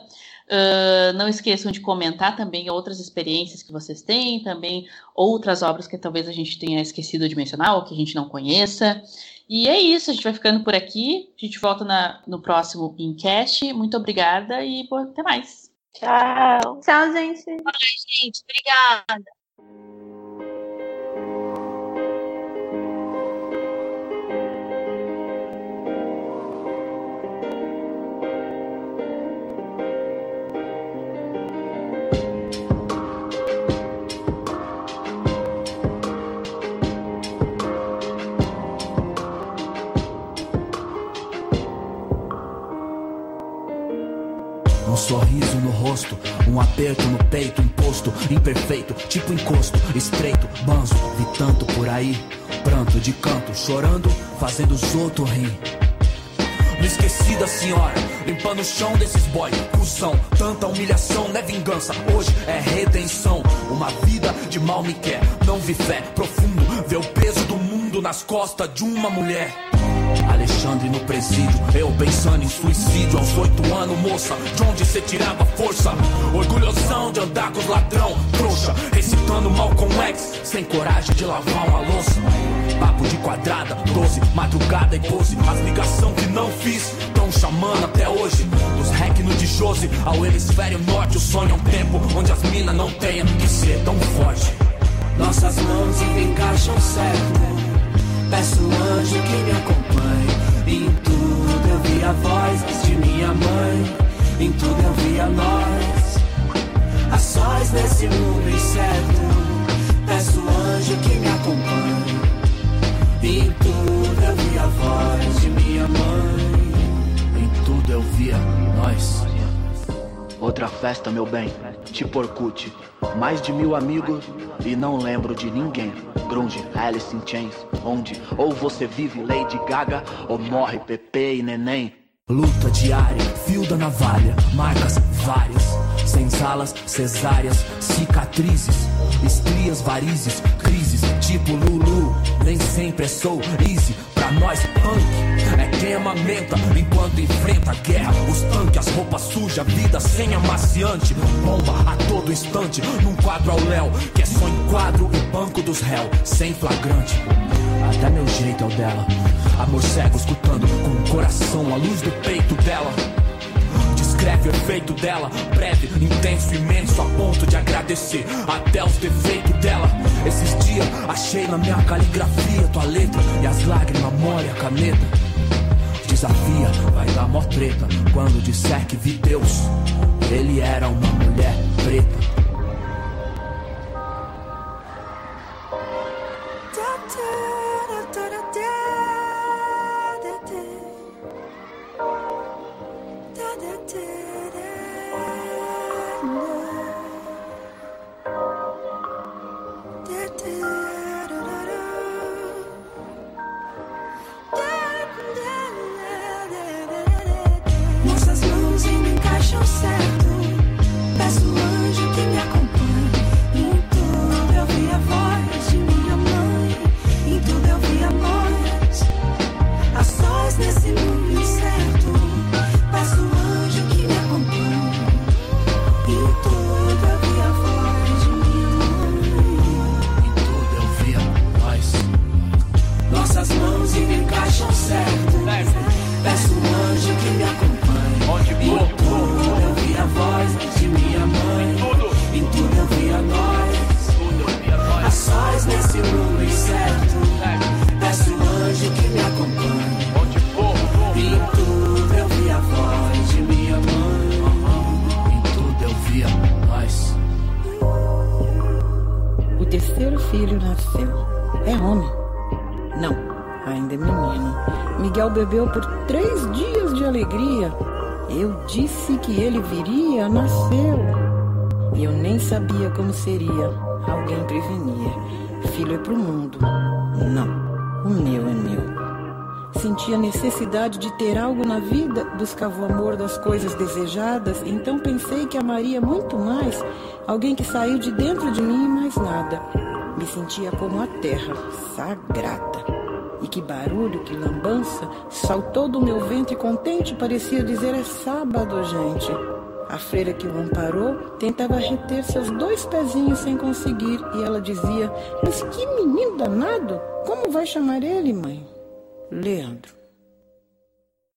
Uh, não esqueçam de comentar também outras experiências que vocês têm, também outras obras que talvez a gente tenha esquecido de mencionar ou que a gente não conheça. E é isso, a gente vai ficando por aqui. A gente volta na, no próximo Incast. Muito obrigada e até mais. Tchau. Tchau, gente. Ai, gente, obrigada. Um aperto no peito, imposto, imperfeito, tipo encosto, estreito, banzo, vi tanto por aí, pranto de canto, chorando, fazendo os outros rir. Me esqueci da senhora, limpando o chão desses boy, cuzão, tanta humilhação não é vingança, hoje é redenção. Uma vida de mal me quer, não vi fé profundo, vê o peso do mundo nas costas de uma mulher. Alexandre no presídio, eu pensando em suicídio aos oito anos, moça. De onde cê tirava força? Orgulhosão de andar com os ladrão, trouxa. Recitando mal com ex, sem coragem de lavar uma louça. Papo de quadrada, doze, madrugada e pose. As ligação que não fiz, tão chamando até hoje. Dos rec no de Jose ao hemisfério norte, o sonho é um tempo onde as minas não tenham que ser tão forte. Nossas mãos encaixam certo. Peço um anjo que me acompanhe. Em tudo eu vi a voz de minha mãe. Em tudo eu vi a nós. A sós nesse mundo incerto. Peço anjo que me acompanhe. Em tudo eu vi a voz de minha mãe. Em tudo eu via nós. Outra festa, meu bem, tipo Orkut. Mais de mil amigos e não lembro de ninguém. Grunge, Alice in Chains, onde ou você vive Lady Gaga ou morre Pepe e Neném. Luta diária, fio da navalha, marcas várias, senzalas, cesáreas, cicatrizes, estrias, varizes, crises, tipo Lulu, nem sempre é sou easy, pra nós punk, é quem amamenta enquanto enfrenta a guerra, os tanques, as roupas sujas, vida sem amaciante, bomba a todo instante, num quadro ao léu, que é só enquadro e banco dos réus, sem flagrante. Até meu jeito é o dela. Amor cego escutando com o coração a luz do peito dela. Descreve o efeito dela, breve, intenso, imenso, a ponto de agradecer até os defeitos dela. Esses dias achei na minha caligrafia tua letra e as lágrimas molham a caneta. Desafia, vai dar mó treta quando disser que vi Deus. Ele era uma mulher preta. Bebeu por três dias de alegria. Eu disse que ele viria, nasceu. E eu nem sabia como seria. Alguém prevenia. Filho é pro mundo. Não, o meu é meu. Sentia necessidade de ter algo na vida, buscava o amor das coisas desejadas, então pensei que amaria muito mais alguém que saiu de dentro de mim e mais nada. Me sentia como a terra, sagrada. Barulho, que lambança, saltou do meu ventre contente, parecia dizer é sábado, gente. A freira que o amparou tentava reter seus dois pezinhos sem conseguir, e ela dizia: Mas que menino danado! Como vai chamar ele, mãe? Leandro.